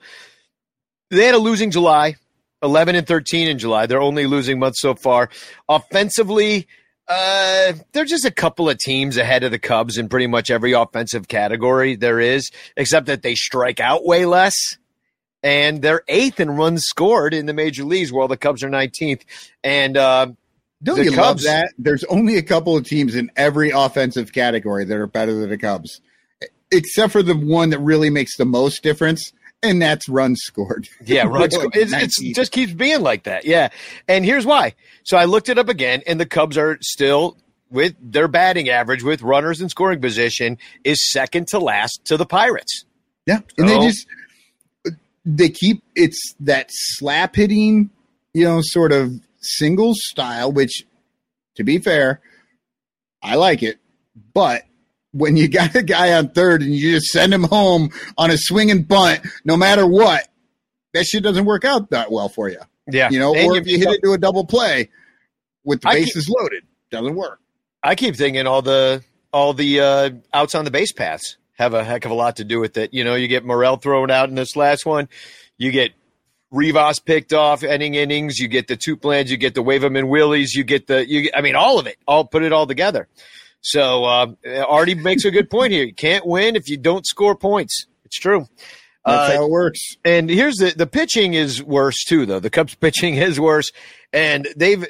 they had a losing July, 11 and 13 in July. Their only losing month so far. Offensively, uh, they're just a couple of teams ahead of the Cubs in pretty much every offensive category there is, except that they strike out way less. And they're eighth in runs scored in the major leagues, while the Cubs are 19th. And uh, Don't you Cubs- love that? There's only a couple of teams in every offensive category that are better than the Cubs, except for the one that really makes the most difference, and that's runs scored. Yeah, runs. It's, it's just keeps being like that. Yeah, and here's why. So I looked it up again, and the Cubs are still with their batting average with runners in scoring position is second to last to the Pirates. Yeah, and they just they keep it's that slap hitting, you know, sort of single style. Which, to be fair, I like it, but when you got a guy on third and you just send him home on a swinging bunt, no matter what, that shit doesn't work out that well for you. Yeah, You know, And or if you hit it to a double play with the I keep- bases loaded, doesn't work. I keep thinking all the all the uh, outs on the base paths have a heck of a lot to do with it. You know, you get Morel thrown out in this last one, you get Rivas picked off, ending innings, you get the two plans, you get the wave 'em in Willies, you get the you. I mean, all of it, all put it all together. So uh, Artie makes a good point here. You can't win if you don't score points. It's true. That's Uh, how it works. and here's the the pitching is worse too, though. The Cubs pitching is worse, and they've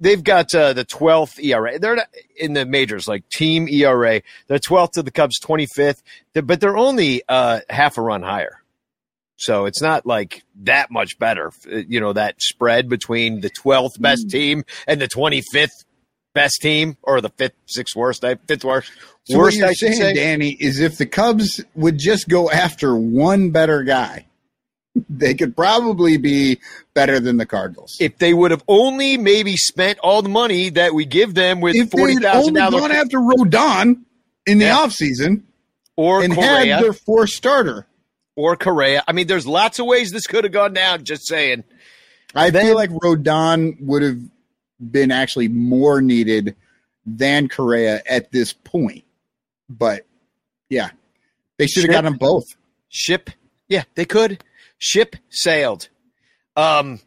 they've got uh, the 12th ERA. They're not in the majors like team ERA. They're 12th to the Cubs 25th, but they're only uh, half a run higher. So it's not like that much better. Uh, You know, that spread between the 12th best team and the 25th best team or the fifth, sixth worst, fifth worst. So what you're I saying, say. Danny, is if the Cubs would just go after one better guy, they could probably be better than the Cardinals. if they would have only maybe spent all the money that we give them with if forty thousand dollars gone after Rodon in the Yeah. offseason or and Correa had their fourth starter, or Correa. I mean, there's lots of ways this could have gone down. Just saying. I Then- feel like Rodon would have been actually more needed than Correa at this point. But yeah, they should have got them both. Ship, yeah, they could. Ship sailed. Um,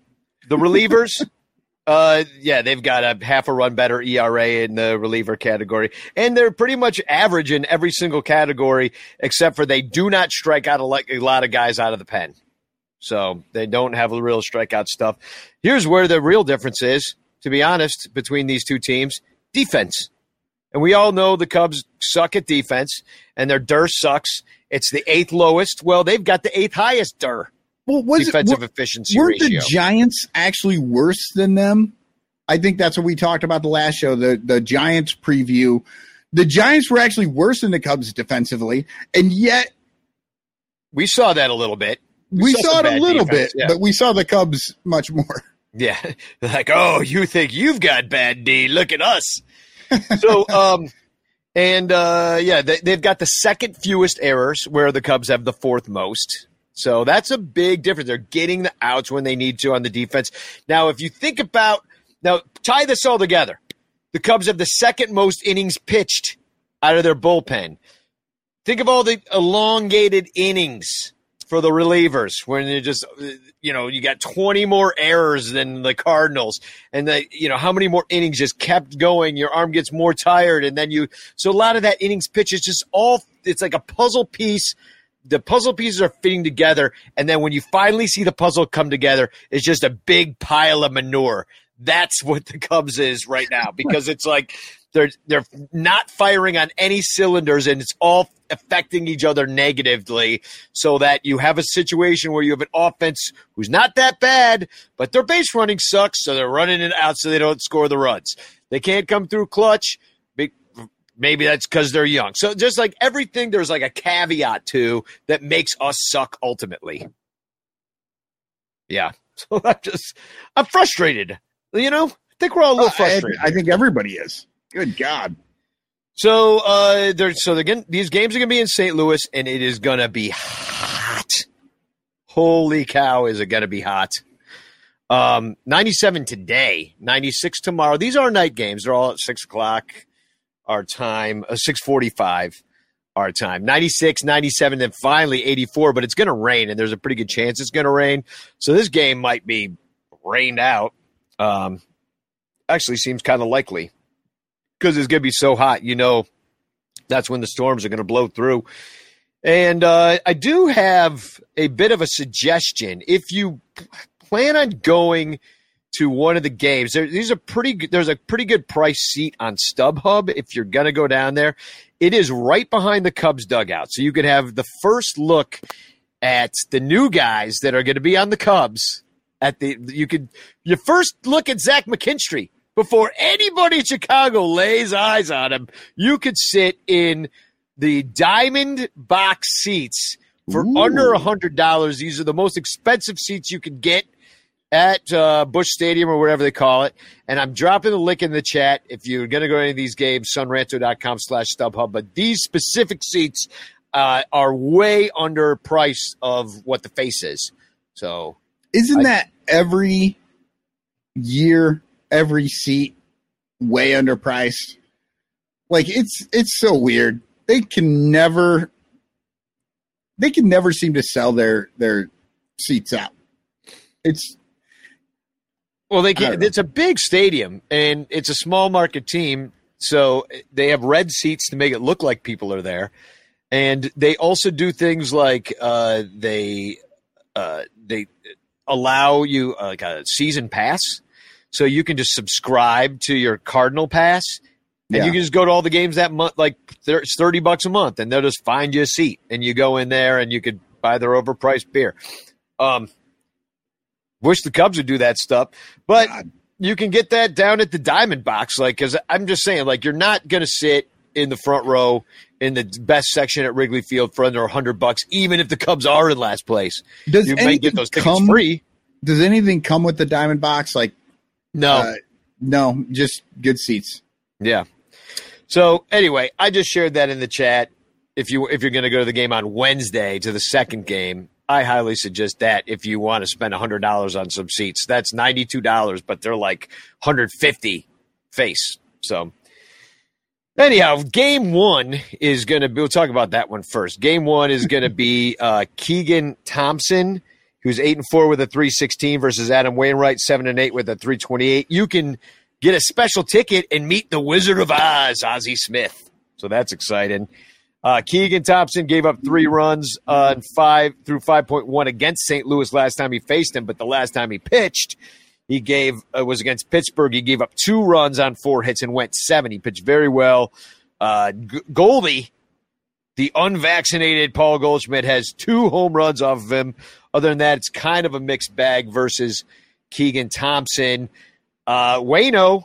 the relievers, uh, yeah, they've got a half a run better ERA in the reliever category, and they're pretty much average in every single category except for they do not strike out a, lot- a lot of guys out of the pen. So they don't have the real strikeout stuff. Here's where the real difference is, to be honest, between these two teams: defense. And we all know the Cubs suck at defense, and their DER sucks. It's the eighth lowest. Well, they've got the eighth highest DER Well, was defensive it, efficiency weren't ratio. the Giants actually worse than them? I think that's what we talked about the last show, the the Giants preview. The Giants were actually worse than the Cubs defensively, and yet we saw that a little bit. we, saw saw, it a little defense, bit, yeah. but we saw the Cubs much more. Yeah, like oh, you think you've got bad D? Look at us. so, um, and uh, yeah, they, they've got the second fewest errors, where the Cubs have the fourth most. So that's a big difference. They're getting the outs when they need to on the defense. Now, if you think about now, tie this all together. The Cubs have the second most innings pitched out of their bullpen. Think of all the elongated innings for the relievers when you just you know you got 20 more errors than the cardinals and the you know how many more innings just kept going your arm gets more tired and then you so a lot of that innings pitch is just all it's like a puzzle piece the puzzle pieces are fitting together and then when you finally see the puzzle come together it's just a big pile of manure. That's what the cubs is right now because it's like they're they're not firing on any cylinders and it's all affecting each other negatively so that you have a situation where you have an offense who's not that bad but their base running sucks so they're running it out so they don't score the runs. They can't come through clutch maybe that's because they're young so just like everything there's like a caveat to that makes us suck ultimately yeah so i'm just i'm frustrated you know i think we're all a little I, frustrated I think everybody is. Good God. so uh they're so they're gonna, these games are gonna be in St. Louis and it is gonna be hot. Holy cow, is it gonna be hot? Um 97 today, 96 tomorrow. These are night games, they're all at six o'clock our time, uh, 645 our time. 96, 97, then finally 84, but it's gonna rain and there's a pretty good chance it's gonna rain. So this game might be rained out. Um actually seems kind of likely because it's going to be so hot. You know, that's when the storms are going to blow through. And uh, I do have a bit of a suggestion. If you plan on going to one of the games, there, these are pretty. good- There's a pretty good price seat on StubHub if you're going to go down there. It is right behind the Cubs dugout, so you could have the first look at the new guys that are going to be on the Cubs. At the you could your first look at Zach McKinstry before anybody in Chicago lays eyes on him. You could sit in the diamond box seats for Ooh. under a hundred dollars. These are the most expensive seats you could get at uh, Busch Stadium or whatever they call it. And I'm dropping the link in the chat if you're going to go to any of these games, sonranto.com slash StubHub. But these specific seats uh, are way under price of what the face is. So Isn't I- that every year, every seat way underpriced? Like it's it's so weird. They can never they can never seem to sell their their seats out. It's Well, they can. It's a big stadium, and it's a small market team, so they have red seats to make it look like people are there, and they also do things like uh, they uh, they allow you uh, like a season pass, so you can just subscribe to your Cardinal pass, and Yeah. you can just go to all the games that month. Like it's thirty bucks a month, and they'll just find you a seat, and you go in there, and you could buy their overpriced beer. Um, wish the Cubs would do that stuff, but God. you can get that down at the Diamond Box. Like, because I'm just saying, like, you're not going to sit in the front row in the best section at Wrigley Field for under 100 bucks, even if the Cubs are in last place. Does You may get those tickets come? free. Does anything come with the diamond box? Like, No. uh, no, just good seats. Yeah. So anyway, I just shared that in the chat. If you if you're going to go to the game on Wednesday to the second game, I highly suggest that if you want to spend hundred dollars on some seats. That's ninety two dollars, but they're like hundred fifty face. So anyhow, game one is going to be. We'll talk about that one first. Game one is going to be uh, Keegan Thompson. Who's eight and four with a three sixteen versus Adam Wainwright seven and eight with a three twenty eight. You can get a special ticket and meet the Wizard of Oz, Ozzie Smith. So that's exciting. Uh, Keegan Thompson gave up three runs on five through 5.1 against St. Louis last time he faced him, but the last time he pitched, he gave uh, was against Pittsburgh. He gave up two runs on four hits and went seven. He pitched very well. Uh, G- Goldie, the unvaccinated Paul Goldschmidt, has two home runs off of him. Other than that, it's kind of a mixed bag versus Keegan Thompson. Uh, Wayno,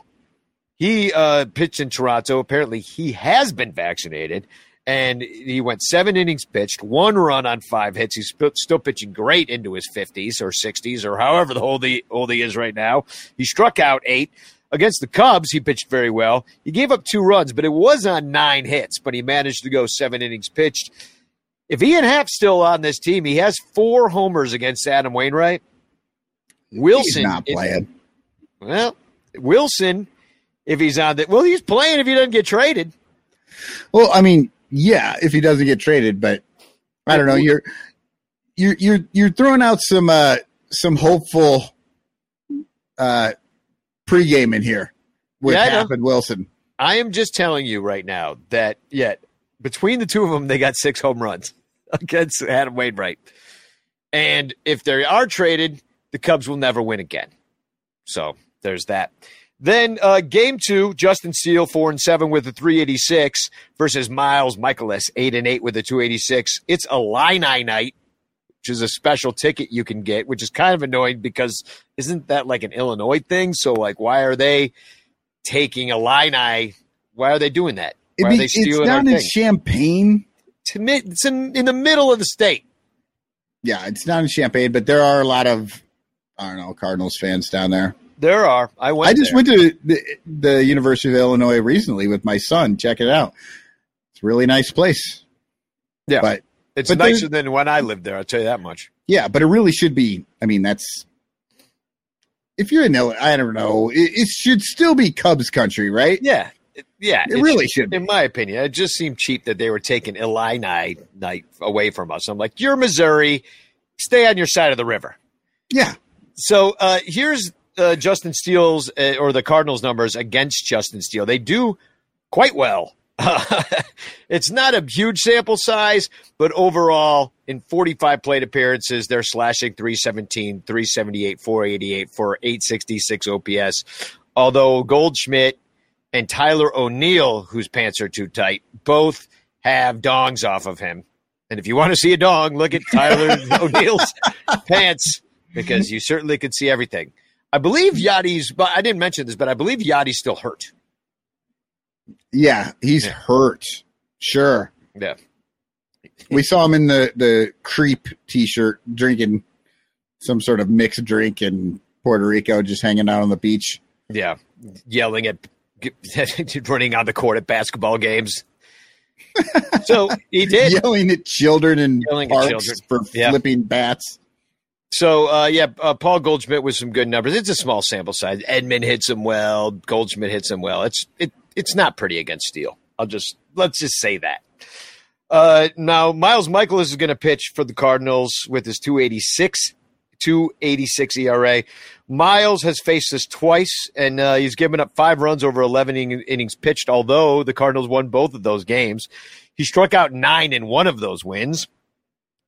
he uh, pitched in Toronto. Apparently, he has been vaccinated, and he went seven innings pitched, one run on five hits. He's still pitching great into his fifties or sixties or however the old he, old he is right now. He struck out eight against the Cubs. He pitched very well. He gave up two runs, but it was on nine hits. But he managed to go seven innings pitched. If Ian Happ's still on this team, he has four homers against Adam Wainwright. Willson He's not is- playing. well, Willson, if he's on that, well, he's playing if he doesn't get traded. Well, I mean, yeah, if he doesn't get traded, but I don't know. You're you're you're you're throwing out some uh some hopeful uh pregame in here with Yeah, Happ and Willson. I am just telling you right now that yet between the two of them, they got six home runs against Adam Wainwright. And if they are traded, the Cubs will never win again. So there's that. Then uh, game two, Justin Steele four and seven with a 386 versus Miles Mikolas eight and eight with a 286. It's a line night, which is a special ticket you can get, which is kind of annoying because isn't that like an Illinois thing? So like, why are they taking a line Why are they doing that? Why be- it's down in thing? Champaign. To me, It's in, in the middle of the state. Yeah, it's down in Champaign, but there are a lot of I don't know Cardinals fans down there. There are. I went. I just there. went to the, the University of Illinois recently with my son. Check it out. It's a really nice place. Yeah. but It's but nicer than when I lived there. I'll tell you that much. Yeah, but it really should be. I mean, that's if you're in Illinois, I don't know. It, it should still be Cubs country, right? Yeah. Yeah. It really should. Be. In my opinion, it just seemed cheap that they were taking Illini night away from us. I'm like, you're Missouri. Stay on your side of the river. Yeah, So uh, here's uh, Justin Steele's uh, or the Cardinals numbers against Justin Steele. They do quite well. it's not a huge sample size, but overall, in 45 plate appearances, they're slashing 317, 378, 488 for 866 OPS. Although Goldschmidt and Tyler O'Neill, whose pants are too tight, both have dongs off of him. And if you want to see a dong, look at Tyler O'Neill's pants because you certainly could see everything. I believe Yadi's, but I didn't mention this, but I believe Yadi's still hurt. yeah, he's Yeah. hurt. Sure, Yeah. we saw him in the the creep T-shirt drinking some sort of mixed drink in Puerto Rico, just hanging out on the beach. Yeah. Yelling at, running on the court at basketball games. so he did. yelling at children and Yelling at parks children. for Yeah. flipping bats. So uh, yeah, uh, Paul Goldschmidt with some good numbers. It's a small sample size. Edman hits him well. Goldschmidt hits him well. It's it it's not pretty against Steele. I'll just let's just say that. Uh, now Miles Mikolas is going to pitch for the Cardinals with his 286, 286 ERA. Miles has faced this twice, and uh, he's given up five runs over 11 in- innings pitched. Although the Cardinals won both of those games, he struck out nine in one of those wins.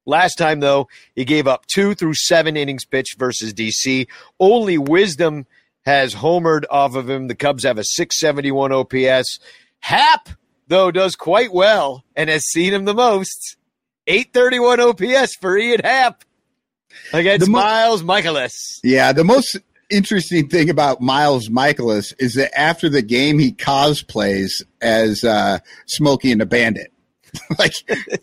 Last time, though, he gave up two through seven innings pitched versus DC. Only Wisdom has homered off of him. The Cubs have a 671 OPS. Happ, though, does quite well and has seen him the most 831 OPS for Ian Happ against mo- Miles Mikolas. Yeah, the most interesting thing about Miles Mikolas is that after the game, he cosplays as uh, Smokey and the Bandit. like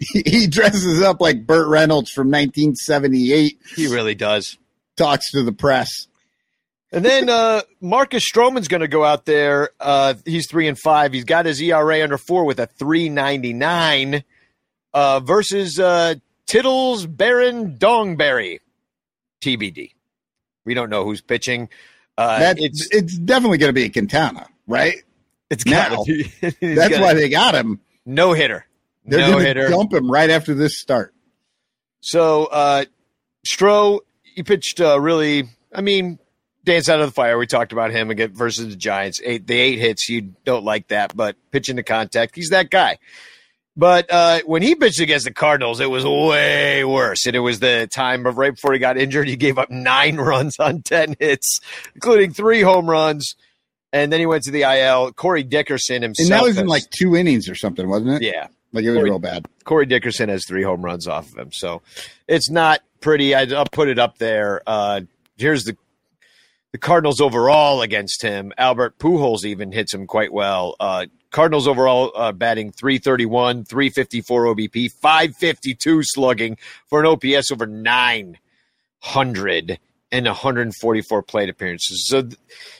he, dresses up like Burt Reynolds from 1978, He really does. talks to the press. And then uh, Marcus Stroman's going to go out there. Uh, he's three and five. He's got his ERA under four with a three ninety nine uh, versus uh, Tittles Baron Dongberry, TBD. We don't know who's pitching. Uh, it's it's definitely going to be a Quintana, right? it's now. be- That's gotta- why they got him. no hitter, They're no going hitter. to dump him right after this start. So uh Stro, he pitched uh, really. I mean, dance out of the fire. We talked about him again versus the Giants. Eight, the eight hits. You don't like that, but pitching to contact, he's that guy. But uh, when he pitched against the Cardinals, it was way worse. And it was the time of right before he got injured. He gave up nine runs on 10 hits, including three home runs. And then he went to the IL. Corey Dickerson himself. And that was in like two innings or something, wasn't it? yeah. Like it was Corey- real bad. Corey Dickerson has three home runs off of him, so it's not pretty. I, I'll put it up there. Uh, here's the the Cardinals overall against him. Albert Pujols even hits him quite well. Uh, Cardinals overall uh, batting 331, 354 OBP, 552 slugging for an OPS over 900 and 144 plate appearances. So,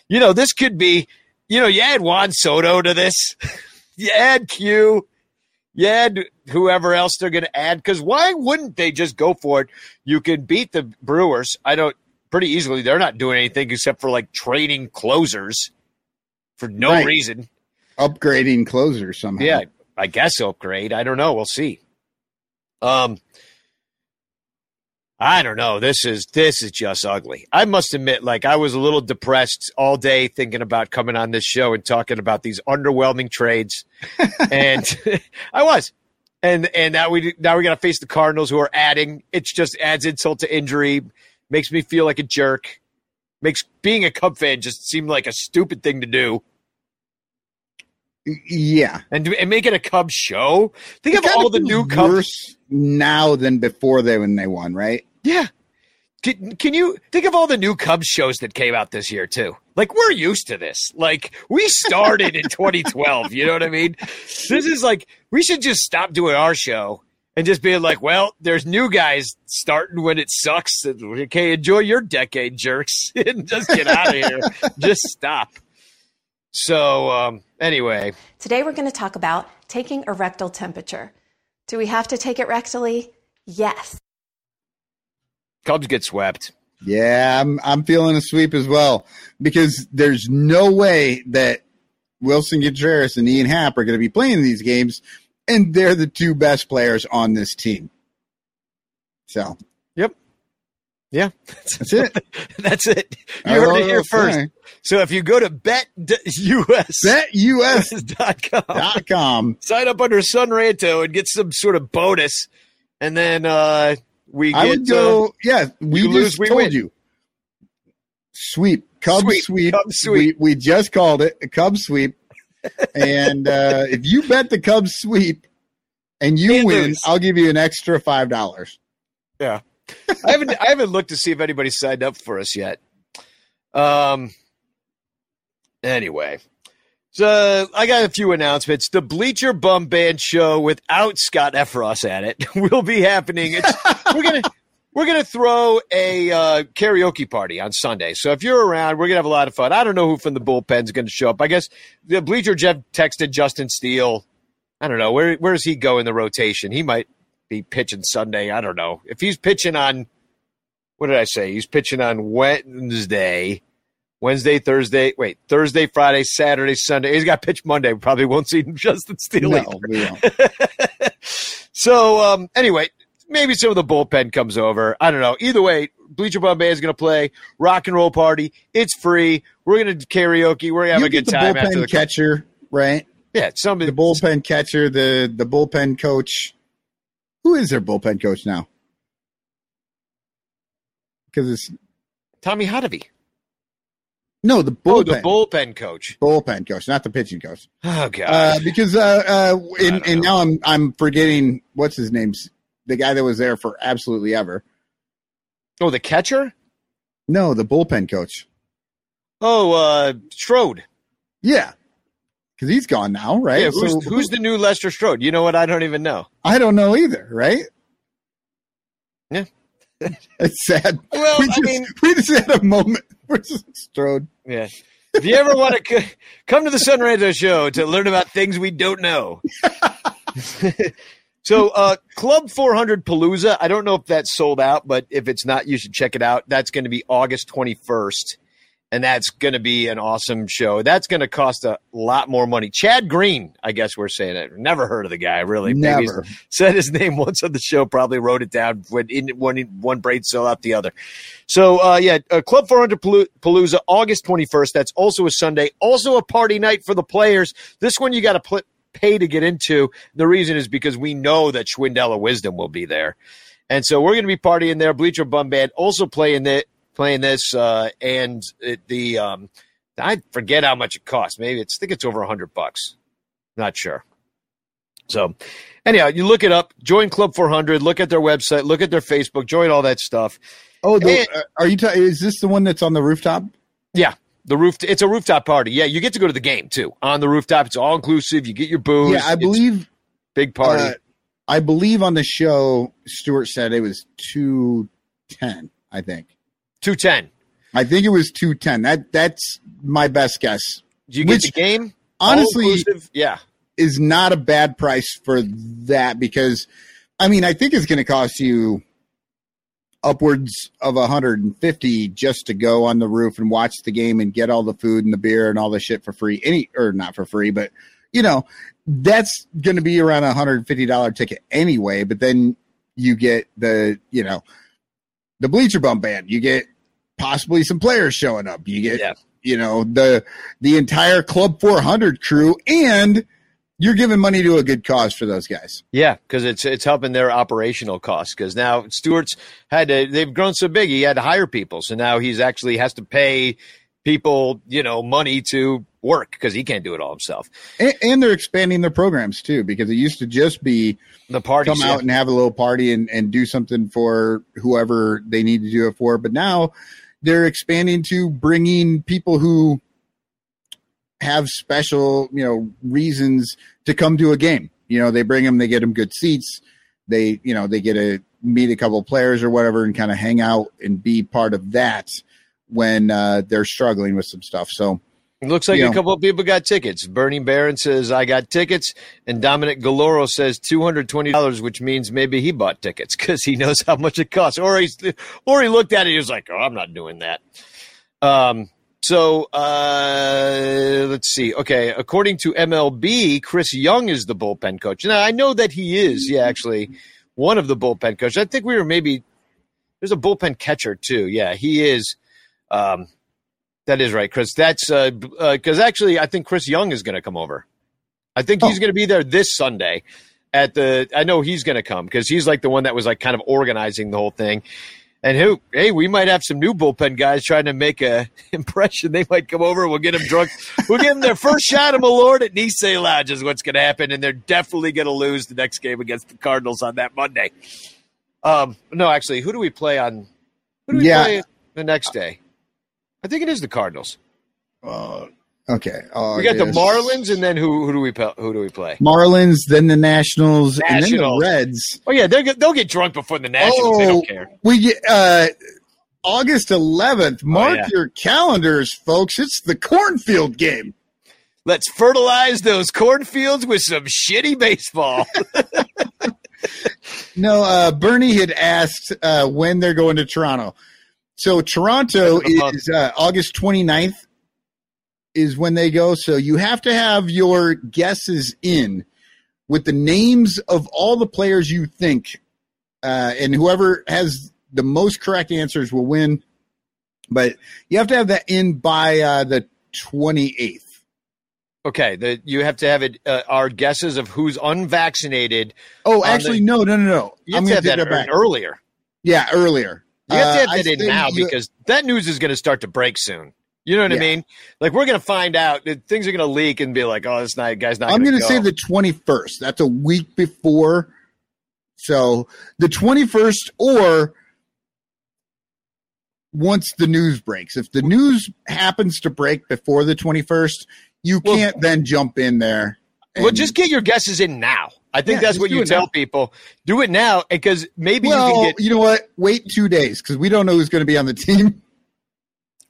you know, this could be, you know, you add Juan Soto to this, you add Q, add whoever else they're going to add. Because why wouldn't they just go for it? You can beat the Brewers. I don't pretty easily. They're not doing anything except for like trading closers for no Right. reason. Upgrading closers somehow. Yeah, I guess upgrade. I don't know. We'll see. Um, I don't know. This is this is just ugly. I must admit, like I was a little depressed all day thinking about coming on this show and talking about these underwhelming trades, and I was. And and now we now we got to face the Cardinals who are adding. It's just adds insult to injury. Makes me feel like a jerk. Makes being a Cub fan just seem like a stupid thing to do. Yeah. And, and make it a Cubs show. Think It of all the new Cubs. now than before they when they won, right? Yeah. Can, can you think of all the new Cubs shows that came out this year too? Like we're used to this. Like we started in 2012. You know what I mean? This is like we should just stop doing our show and just be like, well, there's new guys starting when it sucks. Okay, enjoy your decade, jerks, and just get out of here. just stop. So um, anyway, Today we're going to talk about taking a rectal temperature. Do we have to take it rectally? Yes. Cubs get swept. Yeah, I'm I'm feeling a sweep as well because there's no way that Willson Contreras and Ian Happ are going to be playing these games, and they're the two best players on this team. So Yep. Yeah, that's it. that's it. You I heard it here first. So if you go to betus BetUS.com. com, sign up under Sonranto and get some sort of bonus, and then uh, we get I would go. yeah, we just lose, we told win. you. Sweep, Cubs Sweep, sweep. Cubs sweep. We, we just called it a Cubs sweep. and uh, if you bet the Cubs sweep and you win. I'll give you an extra five dollars. Yeah. I haven't I haven't looked to see if anybody signed up for us yet. Um anyway. So I got a few announcements. The Bleacher Bum Band show without Scott Effross at it will be happening. We're gonna we're gonna throw a uh, karaoke party on Sunday. So if you're around, we're gonna have a lot of fun. I don't know who from the bullpen's is gonna show up. I guess the Bleacher Jeff texted Justin Steele. I don't know where where does he go in the rotation? He might be pitching Sunday. I don't know if he's pitching on. What did I say? He's pitching on Wednesday, Wednesday, Thursday. Wait, Thursday, Friday, Saturday, Sunday. He's got pitch Monday. We probably won't see Justin Steele. No, either. we won't. so um, anyway, maybe some of the bullpen comes over. I don't know. Either way, Bleacher Bum Band is going to play rock and roll party. It's free. We're going to karaoke. We're going to have you a good time after the catcher, right? yeah. Some The bullpen catcher, the the bullpen coach. Who is their bullpen coach now? Because it's Tommy Hottovy. No the Oh, bullpen the bullpen coach. bullpen coach, not the pitching coach. Oh god. Uh, because uh, uh, I and, now I'm I'm forgetting what's his name's the guy that was there for absolutely ever. Oh, the catcher? No, the bullpen coach. Oh, uh, Strode. Yeah, because he's gone now, right? Yeah, who's, So- who's the new Lester Strode? You know what? I don't even know. I don't know either, right? Yeah. it's sad. Well, we I just, mean- we just had a moment for Strode. Yeah. If you ever want to c- come to the Son Ranto show to learn about things we don't know. so, uh, Club 400 Palooza, I don't know if that's sold out, but if it's not, you should check it out. That's going to be August 21st. And that's going to be an awesome show. That's going to cost a lot more money. Chad Green, I guess we're saying it. Never heard of the guy, really. Maybe Never. said his name once on the show. Probably wrote it down when in one one brain cell out the other. So uh, yeah, uh, Club 400 Palo- Palooza, August 21st. That's also a Sunday. Also a party night for the players. This one you got to put pay to get into. The reason is because we know that Schwindella Wisdom will be there, and so we're going to be partying there. Bleacher Bum Band also playing that playing this, uh, and it, the um, I forget how much it costs. Maybe it's I think it's over a hundred bucks. Not sure. So, anyhow, you look it up. Join Club 400. Look at their website. Look at their Facebook. Join all that stuff. Oh, the, And- uh, are you? Ta- is this the one that's on the rooftop? Yeah, the roof. It's a rooftop party. Yeah, you get to go to the game too on the rooftop. It's all inclusive. You get your booze. yeah, I believe. big party. uh, I believe on the show, Stewart said it was two ten. I think. Two ten. I think it was two ten. That that's my best guess. Do you get Which- the game? Honestly, yeah. is not a bad price for that because I mean I think it's going to cost you upwards of 150 just to go on the roof and watch the game and get all the food and the beer and all the shit for free any or not for free but you know that's going to be around a $150 ticket anyway but then you get the you know the Bleacher Bum Band you get possibly some players showing up you get Yeah. you know the the entire club 400 crew and you're giving money to a good cause for those guys Yeah, because it's it's helping their operational costs. Because now Stewart's had to they've grown so big, he had to hire people. So now he's actually has to pay people, you know, money to work because he can't do it all himself. and, and they're expanding their programs too because it used to just be The party come out and have a little party and, and do something for whoever they need to do it for. But now they're expanding to bringing people who have special you know reasons to come to a game. You know they bring them they get them good seats. They you know they get to meet a couple of players or whatever and kind of hang out and be part of that when uh, they're struggling with some stuff. So It looks like you a couple of people got tickets. Bernie Barron says I got tickets, and Dominic Galoro says two hundred twenty dollars, which means maybe he bought tickets because he knows how much it costs. Or he's or he looked at it, he was like, "Oh, I'm not doing that." Um. So uh, let's see. Okay, according to MLB, Chris Young is the bullpen coach. Now I know that he is. Yeah, actually, one of the bullpen coaches. I think we were maybe there's a bullpen catcher too. Yeah, he is. Um, that is right, Chris. That's because actually, I think Chris Young is going to come over. I think he's Oh. going to be there this Sunday. At the, I know he's going to come because he's like the one that was like kind of organizing the whole thing. And who, hey, we might have some new bullpen guys trying to make a impression. They might come over. We'll get them drunk. We'll give them their first shot of Malört at Nisei Lodge is what's going to happen, and they're definitely going to lose the next game against the Cardinals on that Monday. Um, no, actually, who do we play on? Who do we Yeah. play the next day? I think it is the Cardinals. uh, okay we got the Marlins, and then who who do we who do we play? Marlins, then the Nationals, and then the Reds. Oh yeah, they'll get, they'll get drunk before the Nationals. they Oh, don't care. We get uh, August 11th. Mark Oh, yeah. your calendars, folks. It's the cornfield game. Let's fertilize those cornfields with some shitty baseball. No, uh, Bernie had asked uh, when they're going to Toronto. So Toronto End of the month. is uh, August 29th is when they go. So you have to have your guesses in with the names of all the players you think, uh, and whoever has the most correct answers will win. But you have to have that in by uh, the 28th. okay, the, you have to have it. Uh, our guesses of who's unvaccinated. Oh, actually, the- no, no, no, no. You I'm have to going have to that that back. earlier. Yeah, earlier. You have to Uh, have that in now you- because that news is going to start to break soon. You know what I mean? Like we're going to find out that things are going to leak and be like, "Oh, this night guy's not." I'm going to say the 21st. That's a week before. So the 21st or once the news breaks. If the news happens to break before the 21st, you Well- can't then jump in there. Well, just get your guesses in now. I think Yeah, that's what you tell now. people. Do it now because maybe well, you you, can get. You know what? Wait two days because we don't know who's going to be on the team.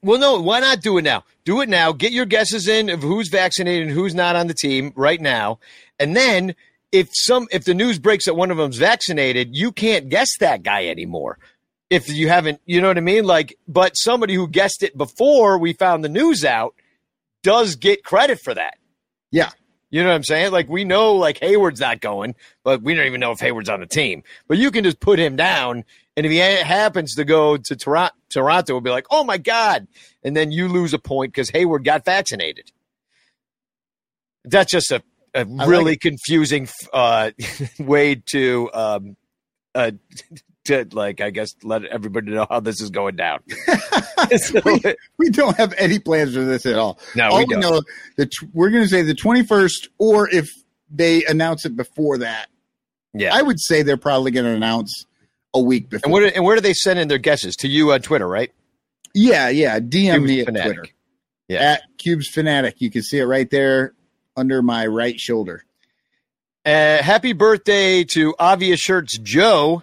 Well, no, why not do it now? Do it now. Get your guesses in of who's vaccinated and who's not on the team right now, and then if some if the news breaks that one of them's vaccinated, you can't guess that guy anymore. If you haven't, you know what I mean? Like, but somebody who guessed it before we found the news out does get credit for that. Yeah. You know what I'm saying? Like we know like Hayward's not going, but we don't even know if Hayward's on the team. But you can just put him down, and if he happens to go to Toronto, Toronto will be like, "Oh my god!" And then you lose a point because Hayward got vaccinated. That's just a, a really it. confusing uh, way to um, uh, to like I guess let everybody know how this is going down. So- we, we don't have any plans for this at all. no, all we we don't. know that we're going to say the 21st, or if they announce it before that, Yeah. I would say they're probably going to announce a week before. and where and where do they send in their guesses to you on Twitter? Right? yeah, yeah. DM Cubes me at Fanatic. Twitter Yeah. at Cubes Fanatic. You can see it right there under my right shoulder. Uh, happy birthday to Obvious Shirts Joe.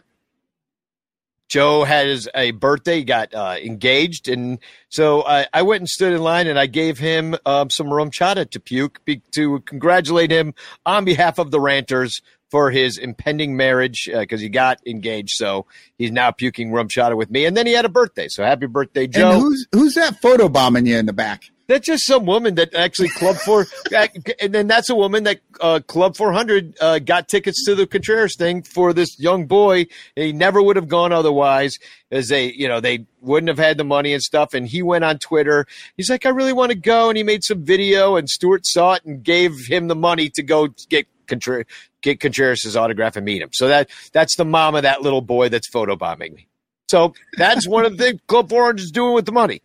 Joe has a birthday, he got uh, engaged, and so I, I went and stood in line and I gave him um, some RumChata to puke be, to congratulate him on behalf of the Ranters for his impending marriage because he got engaged. So he's now puking RumChata with me, and then he had a birthday. So happy birthday, Joe! And who's who's that photo bombing you in the back? That's just some woman that actually Club Four, and then that's a woman that uh, Club Four Hundred uh, got tickets to the Contreras thing for this young boy. He never would have gone otherwise, as they, you know, they wouldn't have had the money and stuff. And he went on Twitter. He's like, I really want to go, and he made some video, and Stewart saw it and gave him the money to go get Contreras, get Contreras' autograph and meet him. So that that's the mom of that little boy that's photobombing me. So that's one of the things Club Four Hundred is doing with the money.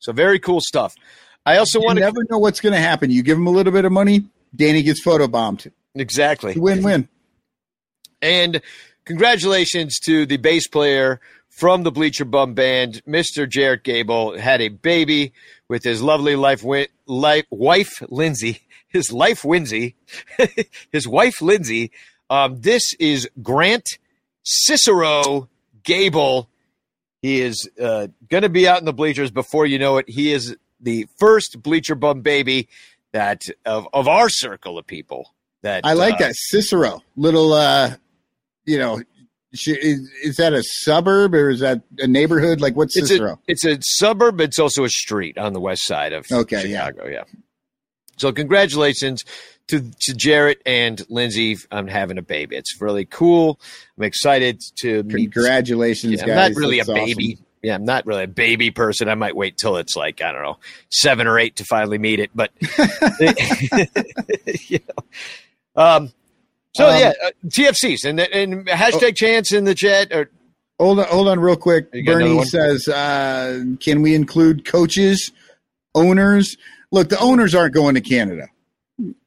So very cool stuff. I also want to never know what's going to happen. You give him a little bit of money, Danny gets photo bombed. exactly. Win win. And congratulations to the bass player from the Bleacher Bum Band, Mr. Jarrett Gable, had a baby with his lovely life, wi- life wife, Lindsay. His life, Winsy. his wife, Lindsay. Um, this is Grant Cicero Gable. He is uh, going to be out in the bleachers before you know it. He is the first Bleacher Bum baby that of, of our circle of people. That I like uh, that Cicero little. uh You know, sh- is, is that a suburb or is that a neighborhood? Like what's It's Cicero? a it's a suburb. It's also a street on the west side of Okay, yeah. Chicago. Yeah. So congratulations to to Jarrett and Lindsay on having a baby. It's really cool. I'm excited to meet. Congratulations, Yeah, guys! I'm not really That's a awesome. Yeah, I'm not really a baby person. I might wait till it's like I don't know seven or eight to finally meet it. But you know. um, so Um, yeah, uh, TFCs and and hashtag chance in the chat or Hold on, hold on, real quick. You got another Bernie says, uh, "Can we include coaches, owners? Look, the owners aren't going to Canada,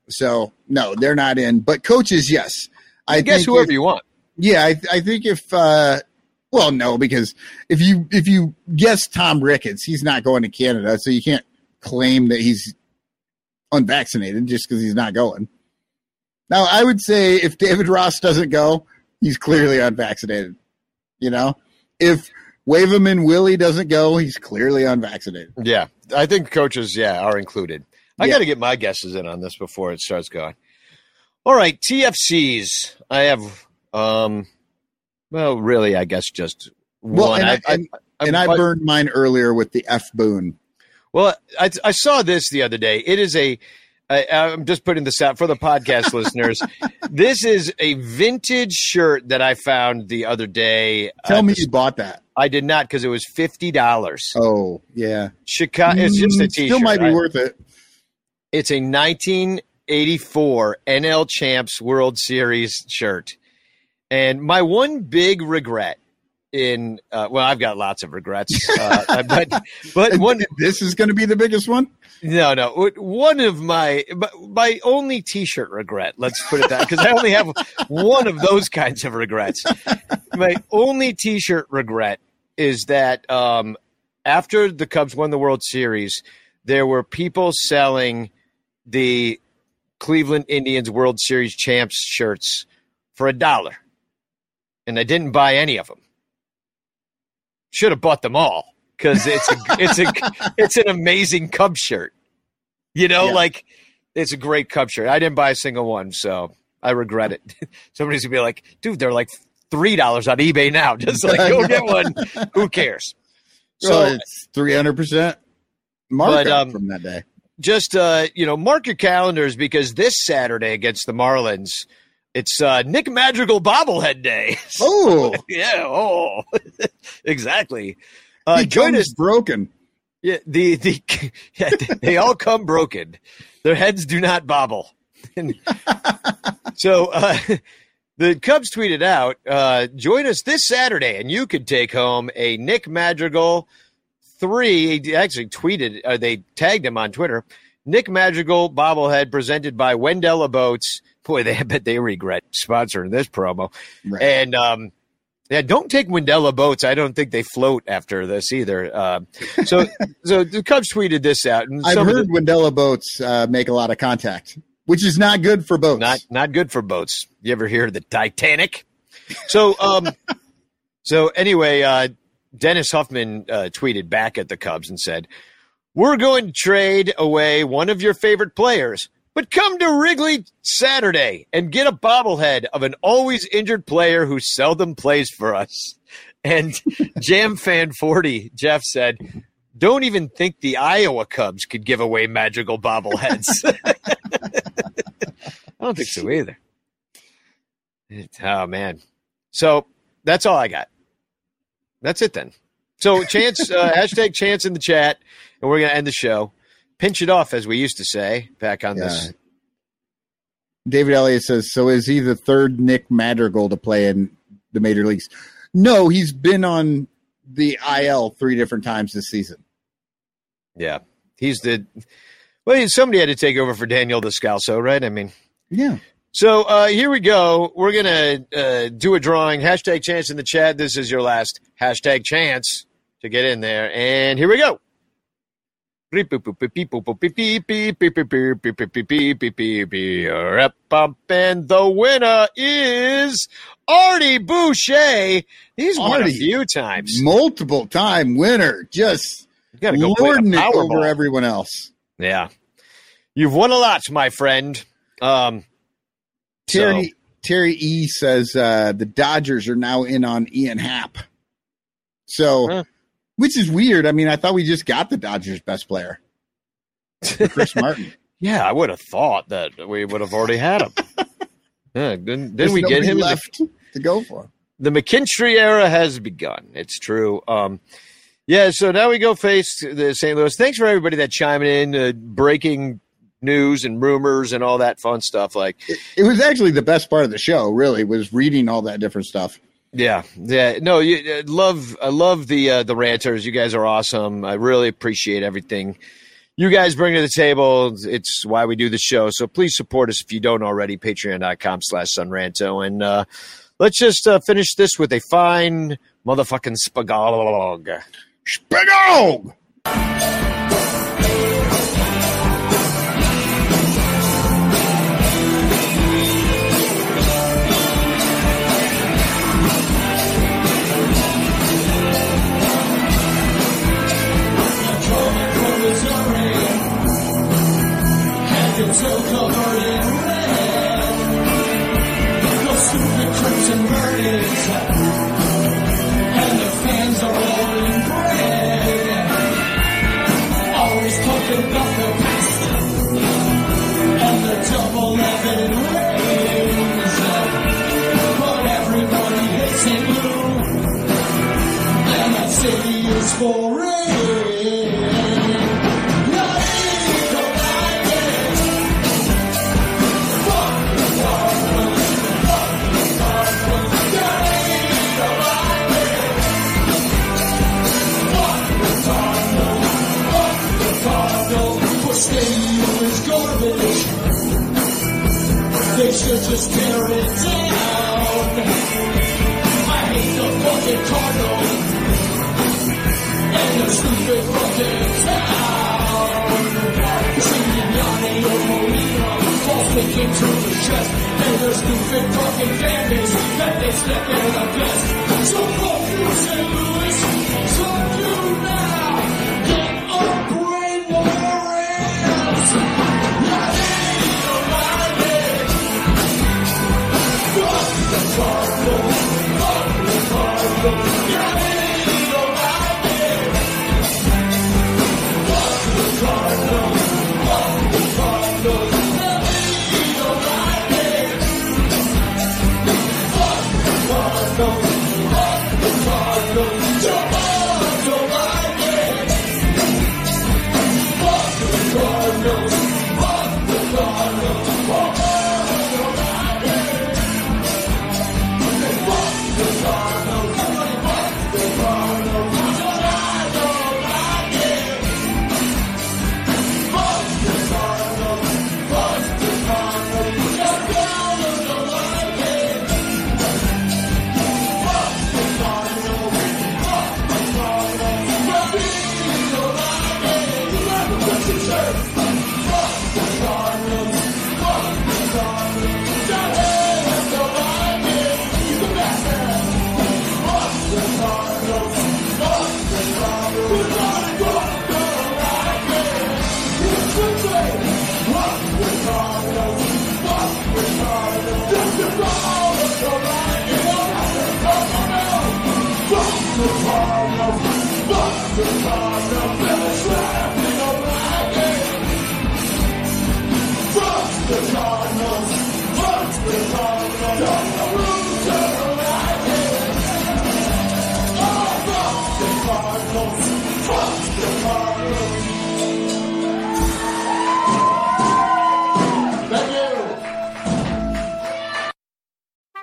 so no, they're not in. But coaches, yes. I guess think whoever if- you want. Yeah, I, I think if uh well, no, because if you if you guess Tom Ricketts, he's not going to Canada, so you can't claim that he's unvaccinated just because he's not going. Now, I would say if David Ross doesn't go, he's clearly unvaccinated. You know, if Waveman Willie doesn't go, he's clearly unvaccinated. Yeah, I think coaches, yeah, are included. I Yeah. got to get my guesses in on this before it starts going. All right, TFCs. I have, um, well, really, I guess just Well, one. and I, and, and I but- burned mine earlier with the F Boone. Well, I, I saw this the other day. It is a. I, I'm just putting this out for the podcast listeners. This is a vintage shirt that I found the other day. Tell Uh, me you bought that. I did not because it was fifty dollars. Oh, yeah. Chicago. It's just a Mm, t-shirt. Still might be I- worth it. It's a 1984 NL Champs World Series shirt. And my one big regret in uh, well, I've got lots of regrets, uh, but but one this is going to be the biggest one. no no one of my my only T-shirt regret. Let's put it that because I only have one of those kinds of regrets. My only T-shirt regret is that um, after the Cubs won the World Series, there were people selling the Cleveland Indians World Series champs shirts for a dollar, and I didn't buy any of them should have bought them all because it's a it's a it's an amazing Cub shirt. You know, Yeah. like it's a great Cub shirt. I didn't buy a single one, so I regret it. Somebody's gonna be like, "Dude, they're like three dollars on eBay now. Just like go get one. Who cares?" So So it's three hundred percent markup But, um, from that day. just uh, you know, mark your calendars because this Saturday against the Marlins, it's uh, Nick Madrigal bobblehead day. Oh, yeah. Oh, exactly. Uh, he join us broken. Yeah, the the yeah, they all come broken. Their heads do not bobble. And so uh, the Cubs tweeted out, uh, "Join us this Saturday, and you could take home a Nick Madrigal three. He actually tweeted, uh, they tagged him on Twitter. Nick Madrigal bobblehead presented by Wendella Boats. Boy, they I bet they regret sponsoring this promo. Right. And um, yeah, don't take Wendella boats. I don't think they float after this either. Uh, so, so the Cubs tweeted this out, and I've heard Wendella boats uh, make a lot of contact, which is not good for boats. not not good for boats. You ever hear the Titanic? So, um, so anyway, uh, Dennis Huffman uh, tweeted back at the Cubs and said, "We're going to trade away one of your favorite players." But come to Wrigley Saturday and get a bobblehead of an always injured player who seldom plays for us. And Jam Fan 40, Jeff said, Don't even think the Iowa Cubs could give away Madrigal bobbleheads. I don't think so either. It- oh, man. So that's all I got. That's it then. So, chance, uh, hashtag chance in the chat, and we're going to end the show. Pinch it off, as we used to say back on this. David Elliott says, "So is he the third Nick Madrigal to play in the major leagues?" No, he's been on the IL three different times this season. Yeah. He's the, well, somebody had to take over for Daniel Descalso, right? I mean, Yeah, So uh, here we go. We're gonna uh, do a drawing. Hashtag chance in the chat. This is your last hashtag chance to get in there, and here we go. And the winner is Artie Boucher. He's won a few times. multiple time winner, just go lording it over everyone else. Yeah, you've won a lot, my friend. Um, Terry Terry E says uh, the Dodgers are now in on Ian Happ. So, Huh. Which is weird. I mean, I thought we just got the Dodgers' best player, Chris Martin. Yeah, I would have thought that we would have already had him. yeah, didn't, didn't we get him? in the- left to go for? The, McKinstry era has begun. It's true. Um, yeah, so now we go face the St. Louis. Thanks for everybody that chiming in, uh, breaking news and rumors and all that fun stuff. Like, It, it was actually the best part of the show. Really, was reading all that different stuff. Yeah, yeah. No, you uh, love. I love the uh, the ranters. You guys are awesome. I really appreciate everything you guys bring to the table. It's why we do the show. So please support us if you don't already. Patreon.com slash Sonranto. And uh, let's just uh, finish this with a fine motherfucking spagalog. Spigog! still covered in red. There's no stupid crimson and Murders, and the fans are all in bread. Always talking about the past and the double eleven rings, but everybody hates it blue, and that city is for. Just tear it down. I hate the fucking Cardinals and their stupid fucking town. Giuliani or Molina, all sticking to the chest, and their stupid fucking fan that they step in the best. So fuck you, St. Louis, fuck you now. Cardinals. Not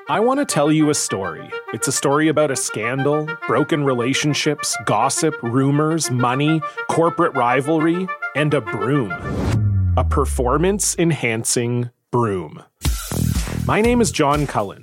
I want to tell you a story. It's a story about a scandal, broken relationships, gossip, rumors, money, corporate rivalry, and a broom. A performance enhancing broom. My name is John Cullen.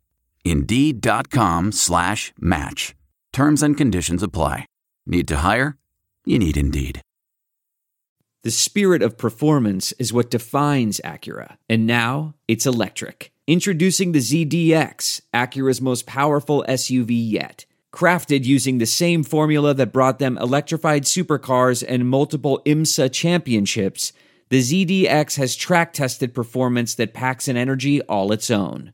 Indeed.com slash match. Terms and conditions apply. Need to hire? You need Indeed. The spirit of performance is what defines Acura, and now it's electric. Introducing the ZDX, Acura's most powerful SUV yet. Crafted using the same formula that brought them electrified supercars and multiple IMSA championships, the ZDX has track tested performance that packs an energy all its own.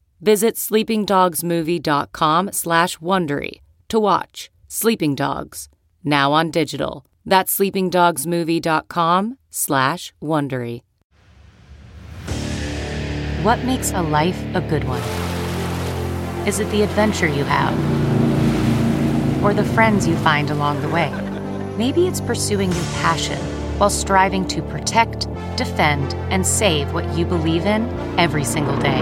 Visit sleepingdogsmovie.com slash Wondery to watch Sleeping Dogs, now on digital. That's sleepingdogsmovie.com slash Wondery. What makes a life a good one? Is it the adventure you have? Or the friends you find along the way? Maybe it's pursuing your passion while striving to protect, defend, and save what you believe in every single day.